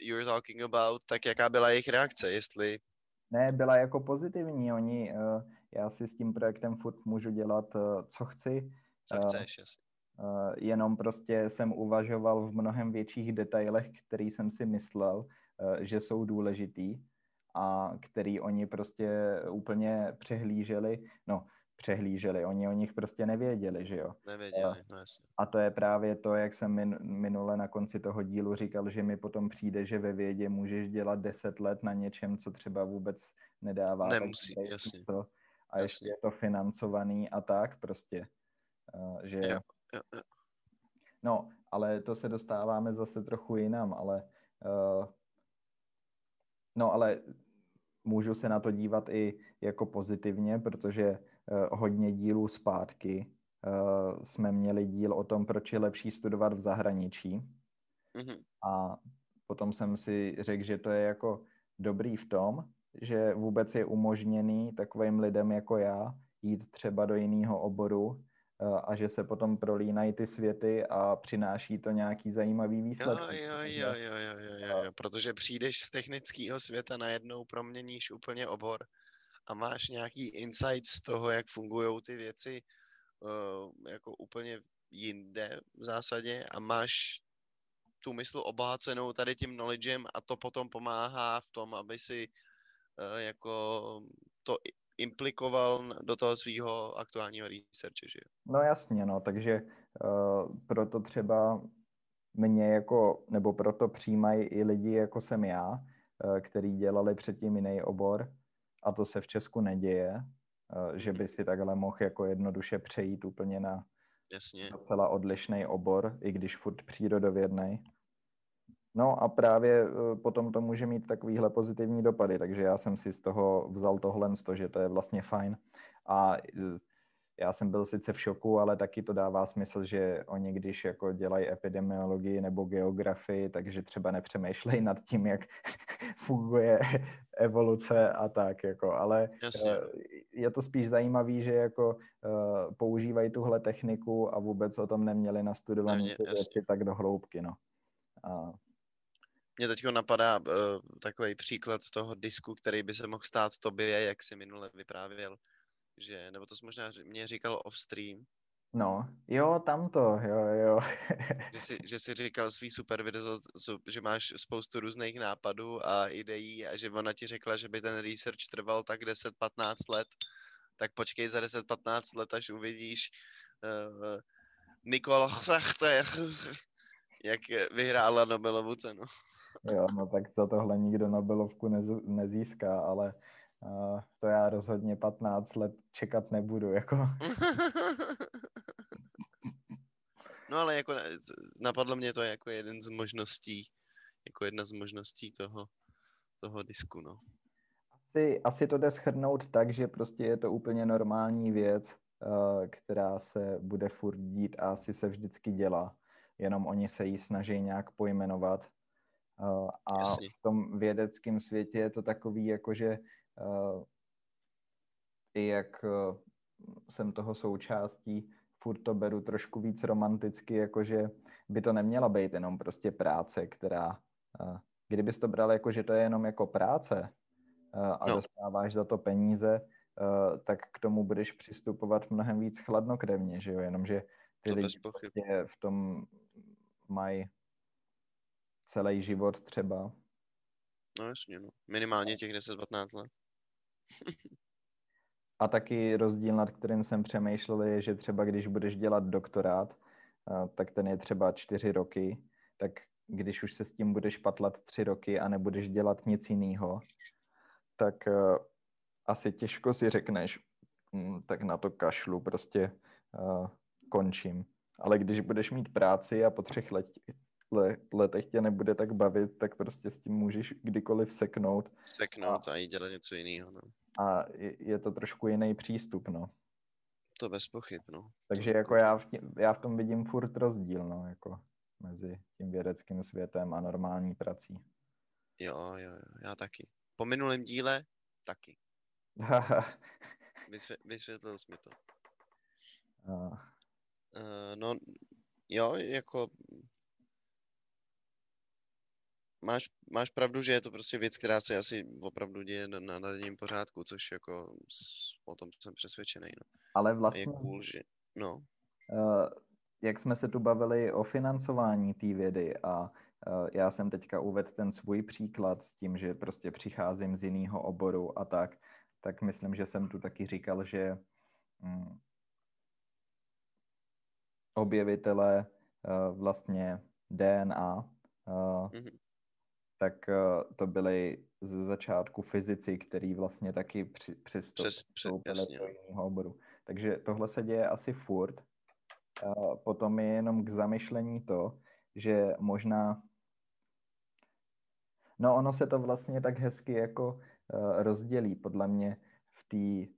you're talking about, tak jaká byla jejich reakce, jestli... Ne, byla jako pozitivní, oni, uh, já si s tím projektem furt můžu dělat, uh, co chci. Co uh, chceš, jasně. Uh, jenom prostě jsem uvažoval v mnohem větších detailech, který jsem si myslel, uh, že jsou důležitý a který oni prostě úplně přehlíželi, no přehlíželi, oni o nich prostě nevěděli, že jo. Nevěděli, no jasně. A to je právě to, jak jsem min, minule na konci toho dílu říkal, že mi potom přijde, že ve vědě můžeš dělat deset let na něčem, co třeba vůbec nedává. Nemusí, jasně. To, a jasně. ještě je to financovaný a tak prostě. Uh, že... Jo, jo, jo. No, ale to se dostáváme zase trochu jinam, ale uh, No ale můžu se na to dívat i jako pozitivně, protože uh, hodně dílů zpátky uh, jsme měli díl o tom, proč je lepší studovat v zahraničí. Mm-hmm. A potom jsem si řekl, že to je jako dobrý v tom, že vůbec je umožněný takovým lidem jako já jít třeba do jiného oboru a že se potom prolínají ty světy a přináší to nějaký zajímavý výsledek. Jo, jo, jo, jo, jo, jo, jo, protože přijdeš z technického světa najednou proměníš úplně obor a máš nějaký insight z toho, jak fungují ty věci uh, jako úplně jinde v zásadě a máš tu mysl obohacenou tady tím knowledgem a to potom pomáhá v tom, aby si uh, jako to implikoval do toho svého aktuálního researche, že No jasně, no, takže uh, proto třeba mě jako, nebo proto přijímají i lidi, jako jsem já, uh, který dělali předtím jiný obor a to se v Česku neděje, uh, že by si takhle mohl jako jednoduše přejít úplně na Jasně. docela odlišný obor, i když furt přírodovědný. No a právě eh, potom to může mít takovýhle pozitivní dopady, takže já jsem si z toho vzal tohle, to, že to je vlastně fajn. A eh, já jsem byl sice v šoku, ale taky to dává smysl, že oni, když jako dělají epidemiologii nebo geografii, takže třeba nepřemýšlejí nad tím, jak funguje evoluce a tak, jako, ale Jasně. Eh, je to spíš zajímavý, že jako uh, používají tuhle techniku a vůbec o tom neměli nastudovaný ty věci tak do hloubky, no. A mě teď napadá uh, takový příklad toho disku, který by se mohl stát tobě, jak si minule vyprávěl, že, nebo to jsi možná mě říkal off stream. No, jo, tam to, jo, jo. že, jsi, že jsi říkal svý super video, že máš spoustu různých nápadů a ideí a že ona ti řekla, že by ten research trval tak 10-15 let, tak počkej za 10-15 let, až uvidíš uh, Nikola jak vyhrála Nobelovu cenu. Jo, no tak za tohle nikdo Nobelovku nez, nezíská, ale uh, to já rozhodně 15 let čekat nebudu, jako. No ale jako napadlo mě to jako jeden z možností, jako jedna z možností toho, toho disku, no. Asi, asi to jde schrnout tak, že prostě je to úplně normální věc, uh, která se bude furt dít a asi se vždycky dělá. Jenom oni se ji snaží nějak pojmenovat a Jasně. v tom vědeckém světě je to takový, jako že i jak uh, jsem toho součástí, furt to beru trošku víc romanticky, jakože by to neměla být jenom prostě práce, která, kdybys to bral jako, že to je jenom jako práce a no. dostáváš za to peníze, tak k tomu budeš přistupovat mnohem víc chladnokrevně, že jo, jenomže ty to lidi prostě v tom mají celý život třeba. No jasně, no. Minimálně těch 10-15 let. A taky rozdíl, nad kterým jsem přemýšlel, je, že třeba když budeš dělat doktorát, tak ten je třeba čtyři roky, tak když už se s tím budeš patlat tři roky a nebudeš dělat nic jiného, tak asi těžko si řekneš, hm, tak na to kašlu, prostě končím. Ale když budeš mít práci a po třech let, letech tě nebude tak bavit, tak prostě s tím můžeš kdykoliv seknout. Seknout a, a jít dělat něco jiného. No. A je to trošku jiný přístup, no. To bez pochyb, no. Takže to jako já v, tím, já v tom vidím furt rozdíl, no, jako mezi tím vědeckým světem a normální prací. Jo, jo, jo, já taky. Po minulém díle taky. Vysvě, vysvětlil jsi mi to. Uh. Uh, no, jo, jako máš, máš pravdu, že je to prostě věc, která se asi opravdu děje na, na, na denním pořádku, což jako o tom jsem přesvědčený. No. Ale vlastně... je cool, že... No. Uh, jak jsme se tu bavili o financování té vědy a uh, já jsem teďka uvedl ten svůj příklad s tím, že prostě přicházím z jiného oboru a tak, tak myslím, že jsem tu taky říkal, že um, objevitelé uh, vlastně DNA mm-hmm tak uh, to byly ze začátku fyzici, který vlastně taky při, přistoupili Přes, do jiného oboru. Takže tohle se děje asi furt. Potom je jenom k zamyšlení to, že možná No ono se to vlastně tak hezky jako uh, rozdělí podle mě v té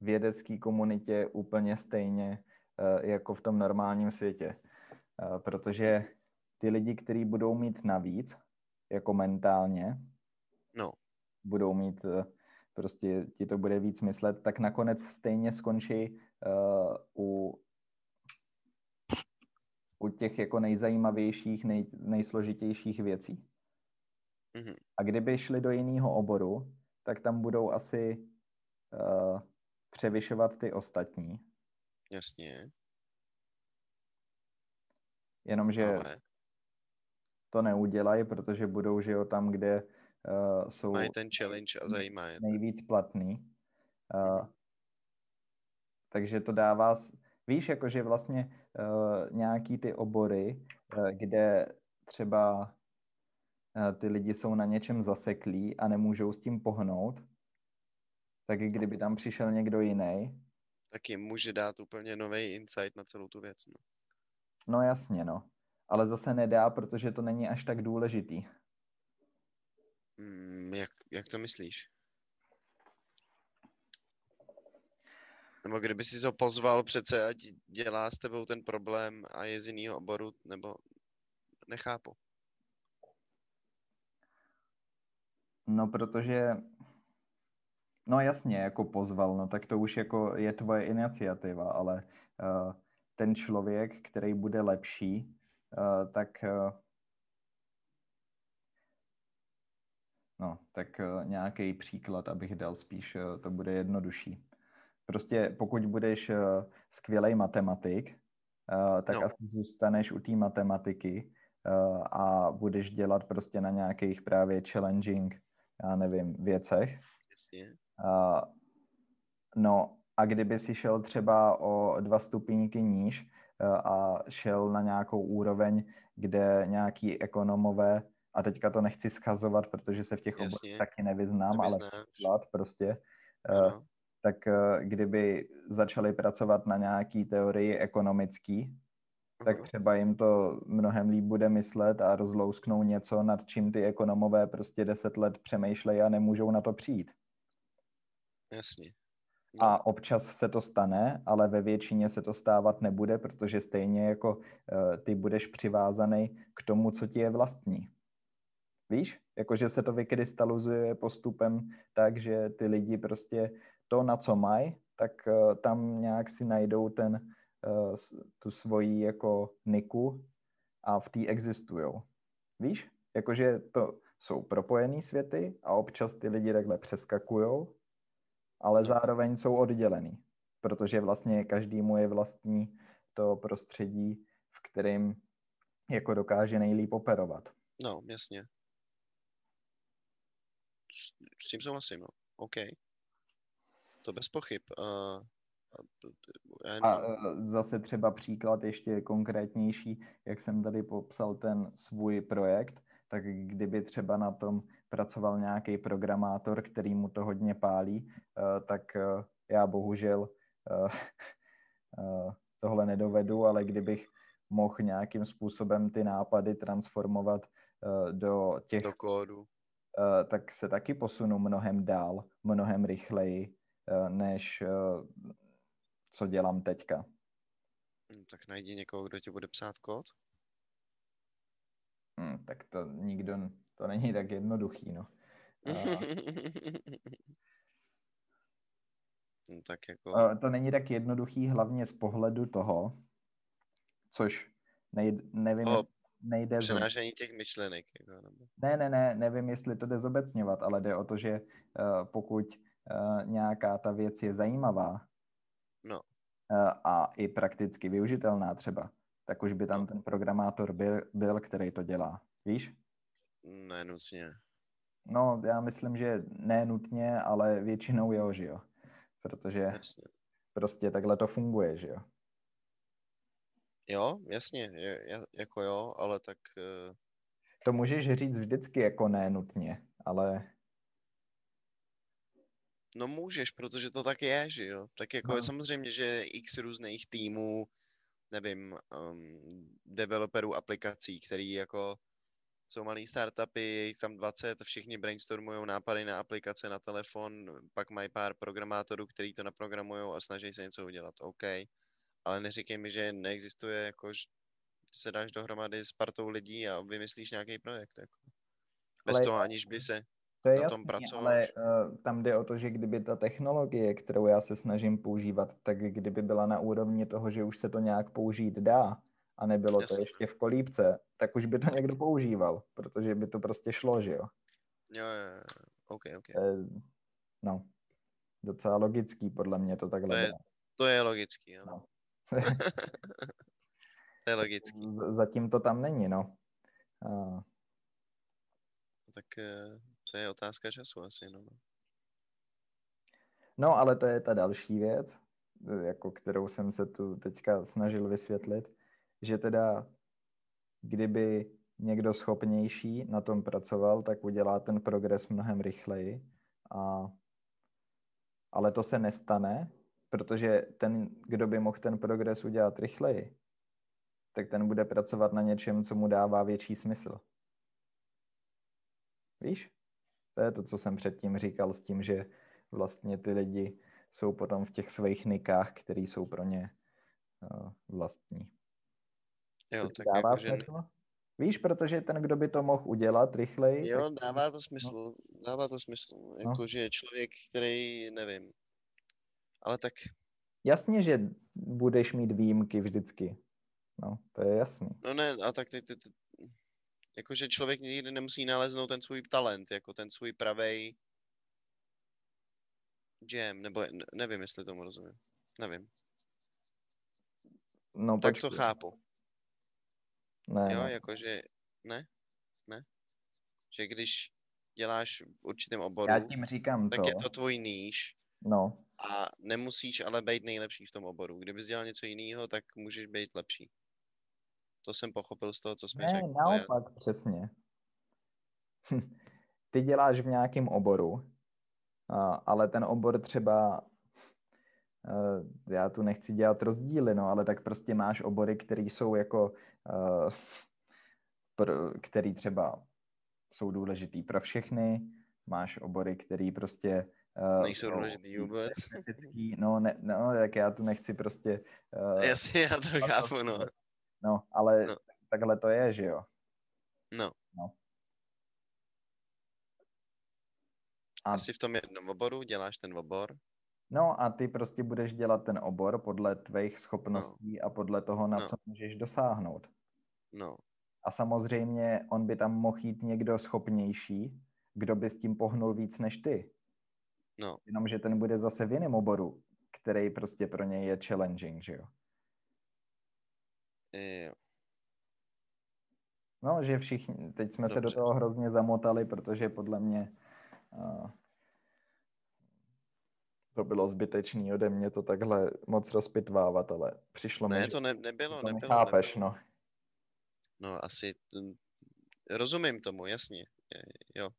vědecké komunitě úplně stejně uh, jako v tom normálním světě. Protože ty lidi, kteří budou mít navíc, jako mentálně, no. budou mít, eh, prostě ti to bude víc myslet, tak nakonec stejně skončí uh, u, u těch jako nejzajímavějších, nej, nejsložitějších věcí. Mm-hmm. A kdyby šli do jiného oboru, tak tam budou asi uh, převyšovat ty ostatní. Jasně. Jenomže Ale to neudělají, protože budou, že jo, tam, kde uh, jsou... Mají ten challenge a zajímá je. Nejvíc platný. Uh, takže to dává... Víš, jakože vlastně uh, nějaký ty obory, uh, kde třeba uh, ty lidi jsou na něčem zaseklí a nemůžou s tím pohnout, tak i kdyby tam přišel někdo jiný, tak jim může dát úplně nový insight na celou tu věc. No, no jasně, no ale zase nedá, protože to není až tak důležitý. Mm, jak, jak to myslíš? Nebo kdyby si to pozval přece, ať dělá s tebou ten problém a je z jiného oboru, nebo nechápu. No, protože, no jasně, jako pozval, no tak to už jako je tvoje iniciativa, ale uh, ten člověk, který bude lepší, tak eh, no, tak eh, nějaký příklad, abych dal spíš, to bude jednodušší. Prostě pokud budeš skvělý matematik, tak no. asi zůstaneš u té matematiky a budeš dělat prostě na nějakých právě challenging, já nevím, věcech. Jasně. No a kdyby si šel třeba o dva stupínky níž, a šel na nějakou úroveň, kde nějaký ekonomové, a teďka to nechci schazovat, protože se v těch oborech taky nevyznám, ale příklad prostě, eh, ano. tak eh, kdyby začali pracovat na nějaký teorii ekonomický, tak třeba jim to mnohem líp bude myslet a rozlousknou něco, nad čím ty ekonomové prostě deset let přemýšlejí a nemůžou na to přijít. Jasně. A občas se to stane, ale ve většině se to stávat nebude, protože stejně jako uh, ty budeš přivázaný k tomu, co ti je vlastní. Víš? Jakože se to vykrystalizuje postupem tak, že ty lidi prostě to, na co mají, tak uh, tam nějak si najdou ten, uh, tu svoji jako niku a v té existují. Víš? Jakože to jsou propojený světy a občas ty lidi takhle přeskakujou, ale zároveň jsou oddělený, protože vlastně každému je vlastní to prostředí, v kterém jako dokáže nejlíp operovat. No, jasně. S, s tím souhlasím, no. OK. To bez pochyb. Uh, a, a e, zase třeba příklad ještě konkrétnější, jak jsem tady popsal ten svůj projekt, tak kdyby třeba na tom pracoval nějaký programátor, který mu to hodně pálí, e, tak e, já bohužel tohle nedovedu, ale kdybych mohl nějakým způsobem ty nápady transformovat do těch... Do kódu. Tak se taky posunu mnohem dál, mnohem rychleji, než co dělám teďka. Hm, tak najdi někoho, kdo ti bude psát kód. Hmm, tak to nikdo, to není tak jednoduchý, no. A... no tak jako... To není tak jednoduchý hlavně z pohledu toho, což nej, nevím, o, nejde... Přenášení těch myšlenek. Jako, nebo... Ne, ne, ne, nevím, jestli to jde zobecňovat, ale jde o to, že uh, pokud uh, nějaká ta věc je zajímavá, No. Eh, a i prakticky využitelná třeba, tak už by tam ten programátor byl, byl, který to dělá. Víš? Nenutně. No, já myslím, že ne nutně, ale většinou jo, že jo. Protože jasně. prostě takhle to funguje, že jo. Jo, jasně, je, jako jo, ale tak... Uh... To můžeš říct vždycky jako ne nutně, ale No můžeš, protože to tak je, že jo. Tak jako no. samozřejmě, že x různých týmů, nevím, um, developerů aplikací, který jako jsou malý startupy, je jich tam 20, všichni brainstormují nápady na aplikace na telefon, pak mají pár programátorů, kteří to naprogramují a snaží se něco udělat. OK. Ale neříkej mi, že neexistuje, jako že se dáš dohromady s partou lidí a vymyslíš nějaký projekt. Jako. Bez Ale... toho, aniž by se to je jasný, ale uh, tam jde o to, že kdyby ta technologie, kterou já se snažím používat, tak kdyby byla na úrovni toho, že už se to nějak použít dá a nebylo Jasný. to ještě v kolípce, tak už by to někdo používal, protože by to prostě šlo, že jo? Jo, jo, jo. OK, OK. Uh, no, docela logický podle mě to takhle to je, to je logický, ano. No. to je logický. Zatím to tam není, no. Uh, tak uh to je otázka času asi, no. No, ale to je ta další věc, jako kterou jsem se tu teďka snažil vysvětlit, že teda kdyby někdo schopnější na tom pracoval, tak udělá ten progres mnohem rychleji. A, ale to se nestane, protože ten, kdo by mohl ten progres udělat rychleji, tak ten bude pracovat na něčem, co mu dává větší smysl. Víš? To je to, co jsem předtím říkal s tím, že vlastně ty lidi jsou potom v těch svých nikách, které jsou pro ně uh, vlastní. Jo, tak dává jako, smysl? Že... Víš, protože ten, kdo by to mohl udělat rychleji... Jo, tak... dává to smysl, no. dává to smysl. Jakože no. člověk, který, nevím, ale tak... Jasně, že budeš mít výjimky vždycky. No, to je jasný. No ne, a tak ty, ty, Jakože člověk nikdy nemusí naleznout ten svůj talent, jako ten svůj pravej jam, nebo nevím, jestli tomu rozumím. Nevím. No, tak počkej. to chápu. Ne, jo, jakože, ne? Ne? Že když děláš v určitém oboru, Já tím říkám tak to. je to tvůj níž. No. A nemusíš ale být nejlepší v tom oboru. Kdyby dělal něco jiného, tak můžeš být lepší. To jsem pochopil z toho, co jsme ne, řekl. naopak, já... přesně. Ty děláš v nějakém oboru, ale ten obor třeba, já tu nechci dělat rozdíly, no, ale tak prostě máš obory, které jsou jako, který třeba jsou důležitý pro všechny, máš obory, který prostě Uh, Nejsou důležitý vůbec. No, ne, no, tak já tu nechci prostě... Uh, Jasně, já to chápu, no. No, ale no. takhle to je, že jo? No. no. A... Asi v tom jednom oboru děláš ten obor No a ty prostě budeš dělat ten obor podle tvých schopností no. a podle toho, na no. co můžeš dosáhnout. No, A samozřejmě on by tam mohl jít někdo schopnější, kdo by s tím pohnul víc než ty. no, Jenomže ten bude zase v jiném oboru, který prostě pro něj je challenging, že jo. Jo. No, že všichni, teď jsme se do Dobře. toho hrozně zamotali, protože podle mě uh, to bylo zbytečný ode mě to takhle moc rozpitvávat, ale přišlo mi, Ne, že to ne, nebylo, to nebylo, nechápeš, nebylo. no. No, asi mm, rozumím tomu, jasně, jo.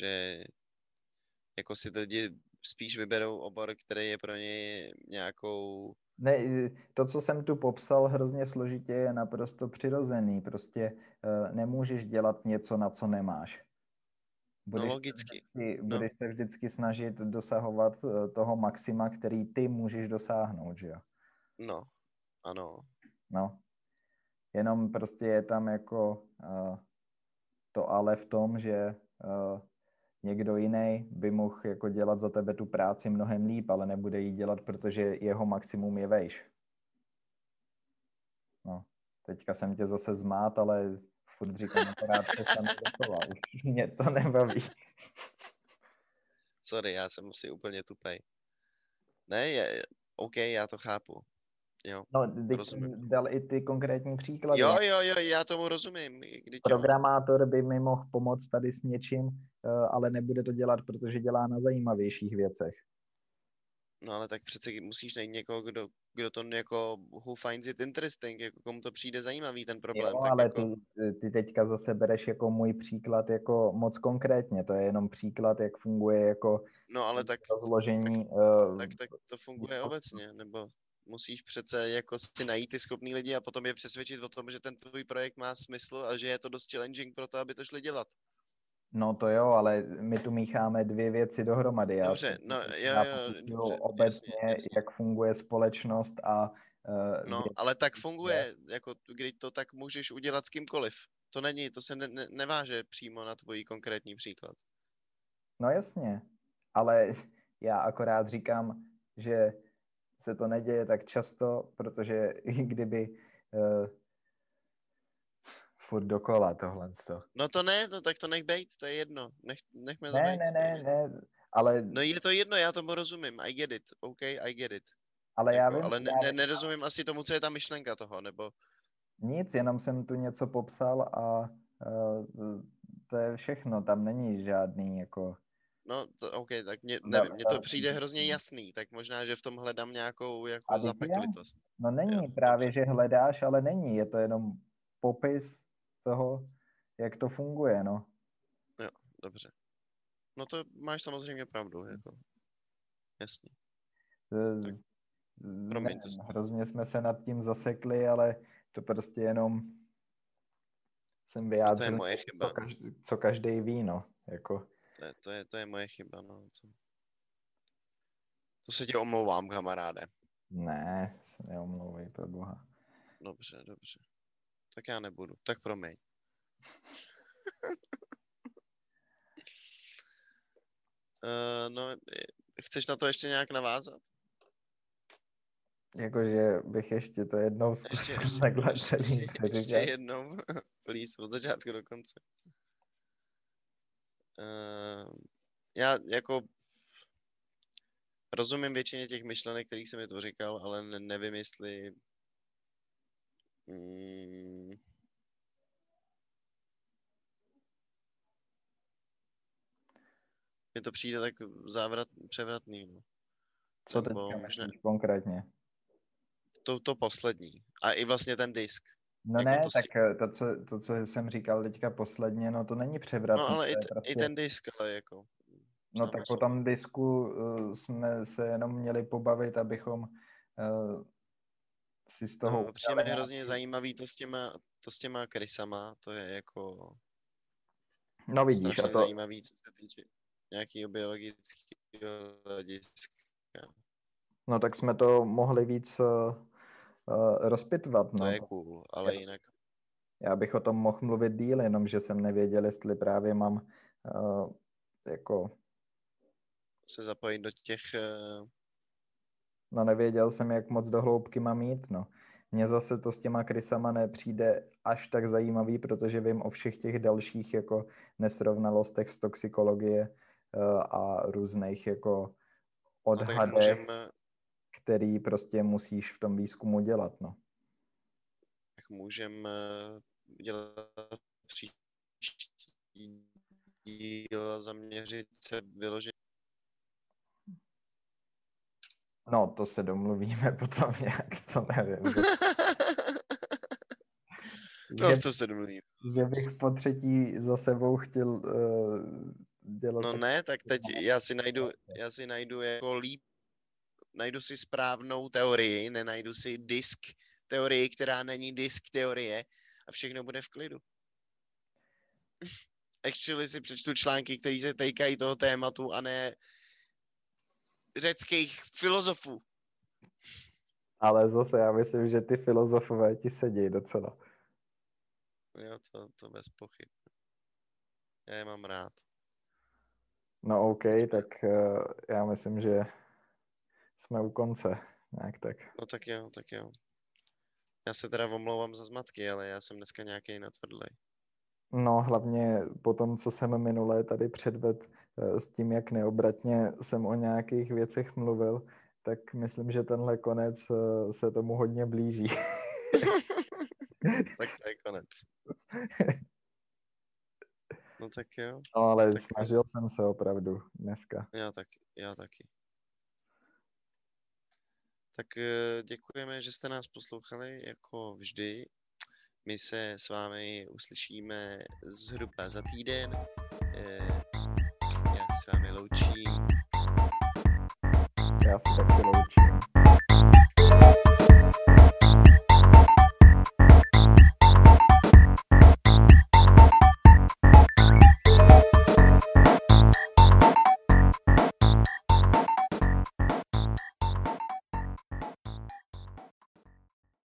Že jako si lidi spíš vyberou obor, který je pro ně nějakou, Ne, to, co jsem tu popsal hrozně složitě, je naprosto přirozený. Prostě uh, nemůžeš dělat něco, na co nemáš. no se logicky, vždycky, no. budeš se vždycky snažit dosahovat eh, toho maxima, který ty můžeš dosáhnout, že jo? no, ano, No. Jenom prostě je tam jako uh, to ale v tom, že uh, někdo jiný by mohl jako dělat za tebe tu práci mnohem líp, ale nebude ji dělat, protože jeho maximum je vejš. No, teďka jsem tě zase zmát, ale furt říkám akorát přestan dokola. Už mě to nebaví. sorry, já jsem si úplně tupej. Ne, je, OK, já to chápu. Jo, No, Rozumím. dal i ty konkrétní příklady. jo, jo, jo, já tomu rozumím. Když. Programátor by mi mohl pomoct tady s něčím, ale nebude to dělat, protože dělá na zajímavějších věcech. No ale tak přece musíš najít někoho, kdo, kdo to jako, who finds it interesting, jako komu to přijde zajímavý ten problém. Jo, tak ale jako, ty, ty teďka zase bereš jako můj příklad jako moc konkrétně. To je jenom příklad, jak funguje jako no ale tak, rozložení. tak, tak to funguje to- obecně, nebo musíš přece jako si najít ty schopný lidi a potom je přesvědčit o tom, že ten tvůj projekt má smysl a že je to dost challenging pro to, aby to šli dělat. No to jo, ale my tu mícháme dvě věci dohromady. Já Dobře, no, já popisuju dobře, obecně, jasně, jasně. jak funguje společnost a uh, No, ale tak funguje, jako když to tak můžeš udělat s kýmkoliv. To není, to se ne, ne, neváže přímo na tvůj konkrétní příklad. No jasně, ale já akorát říkám, že se to neděje tak často, protože i kdyby uh, furt dokola tohle. To. No to ne, no, tak to nech bejt, to je jedno. Nech, nechme to Ne, bejt. ne, ne, ne, ale, No je to jedno, já tomu rozumím, I get it, OK, I get it. ale já Jako, vím, ale ne, já ne, nerozumím asi tomu, co je ta myšlenka toho, nebo nic, jenom jsem tu něco popsal a uh, to je všechno, tam není žádný jako, no, to, OK, tak mě, No, nevím, mně to ale- přijde hrozně jasný, tak možná, že v tom hledám nějakou jako já? zapeklitost. no není Jo, právě, dobře. že hledáš, ale není, je to jenom popis toho, jak to funguje, no. Dobře. No to máš samozřejmě pravdu, jako. Jasně. Eh, Tak, z- promiň, to nevím, hrozně jsme se nad tím zasekli, ale to prostě jenom jsem vyjádřil, moje co, chyba. každý, co každý ví, no. Jako, To je, to je, to je moje chyba, no. To, to se tě omlouvám, kamaráde. ne, se neomlouvej, pro boha. Dobře, dobře. Tak já nebudu. Tak promiň. Uh, no, chceš na to ještě nějak navázat? Jakože bych ještě to jednou zkusil ještě, takhle ještě, ještě, ještě jednou, please, od začátku do konce. Uh, já jako rozumím většině těch myšlenek, kterých jsem mi to říkal, ale ne, nevím, jestli mm, mně to přijde tak závrat, převratný. No. Co teďka možná- konkrétně? To, to poslední. A i vlastně ten disk. No jako ne, to tak eh, to co, to, co jsem říkal teďka posledně, no to není převratný. No ale i, t- prostě, i ten disk, ale jako. No tak po tom disku uh, jsme se jenom měli pobavit, abychom uh, si z toho No, přijde mi udělali hrozně nějaký- zajímavý to s těma, to s těma krysama, to je jako No vidíš, a to, zajímavý, co se týče nějakého biologického hlediska. no tak jsme to mohli víc uh, uh, rozpitvat, To no. je cool, ale Jo. jinak, Já bych o tom mohl mluvit díl, jenomže jsem nevěděl, jestli právě mám uh, jako se zapojit do těch... eh, No nevěděl jsem, jak moc do hloubky mám jít, no. Mně zase to s těma krysama nepřijde až tak zajímavý, protože vím o všech těch dalších jako nesrovnalostech z toxikologie a různých jako odhadech, můžeme, který prostě musíš v tom výzkumu dělat, no. tak můžeme udělat příští díl a zaměřit se vyloženě. No, to se domluvíme potom nějak, to nevím. no, že, to se domluvím. že bych po třetí za sebou chtěl uh, dělat... No tak- ne, tak teď já si najdu, já si najdu jako líp, najdu si správnou teorii, nenajdu si disk teorii, která není disk teorie a všechno bude v klidu. Actually si přečtu články, které se týkají toho tématu a ne řeckých filozofů. Ale zase já myslím, že ty filozofové ti sedí docela. Jo, to, to bez pochyb. Já je mám rád. No OK, tak uh, já myslím, že jsme u konce. Nějak tak. No tak jo, tak jo. Já se teda omlouvám za zmatky, ale já jsem dneska nějaký natvrdlej. No hlavně po tom, co jsem minulé tady předvedl eh, s tím, jak neobratně jsem o nějakých věcech mluvil, tak myslím, že tenhle konec eh, se tomu hodně blíží. tak to je konec. No tak jo, No ale Tak- snažil jsem se opravdu dneska. já taky, já taky. Tak eh, děkujeme, že jste nás poslouchali, jako vždy. My se s vámi uslyšíme zhruba za týden. Eh, Já se s vámi loučím. Já se taky loučím.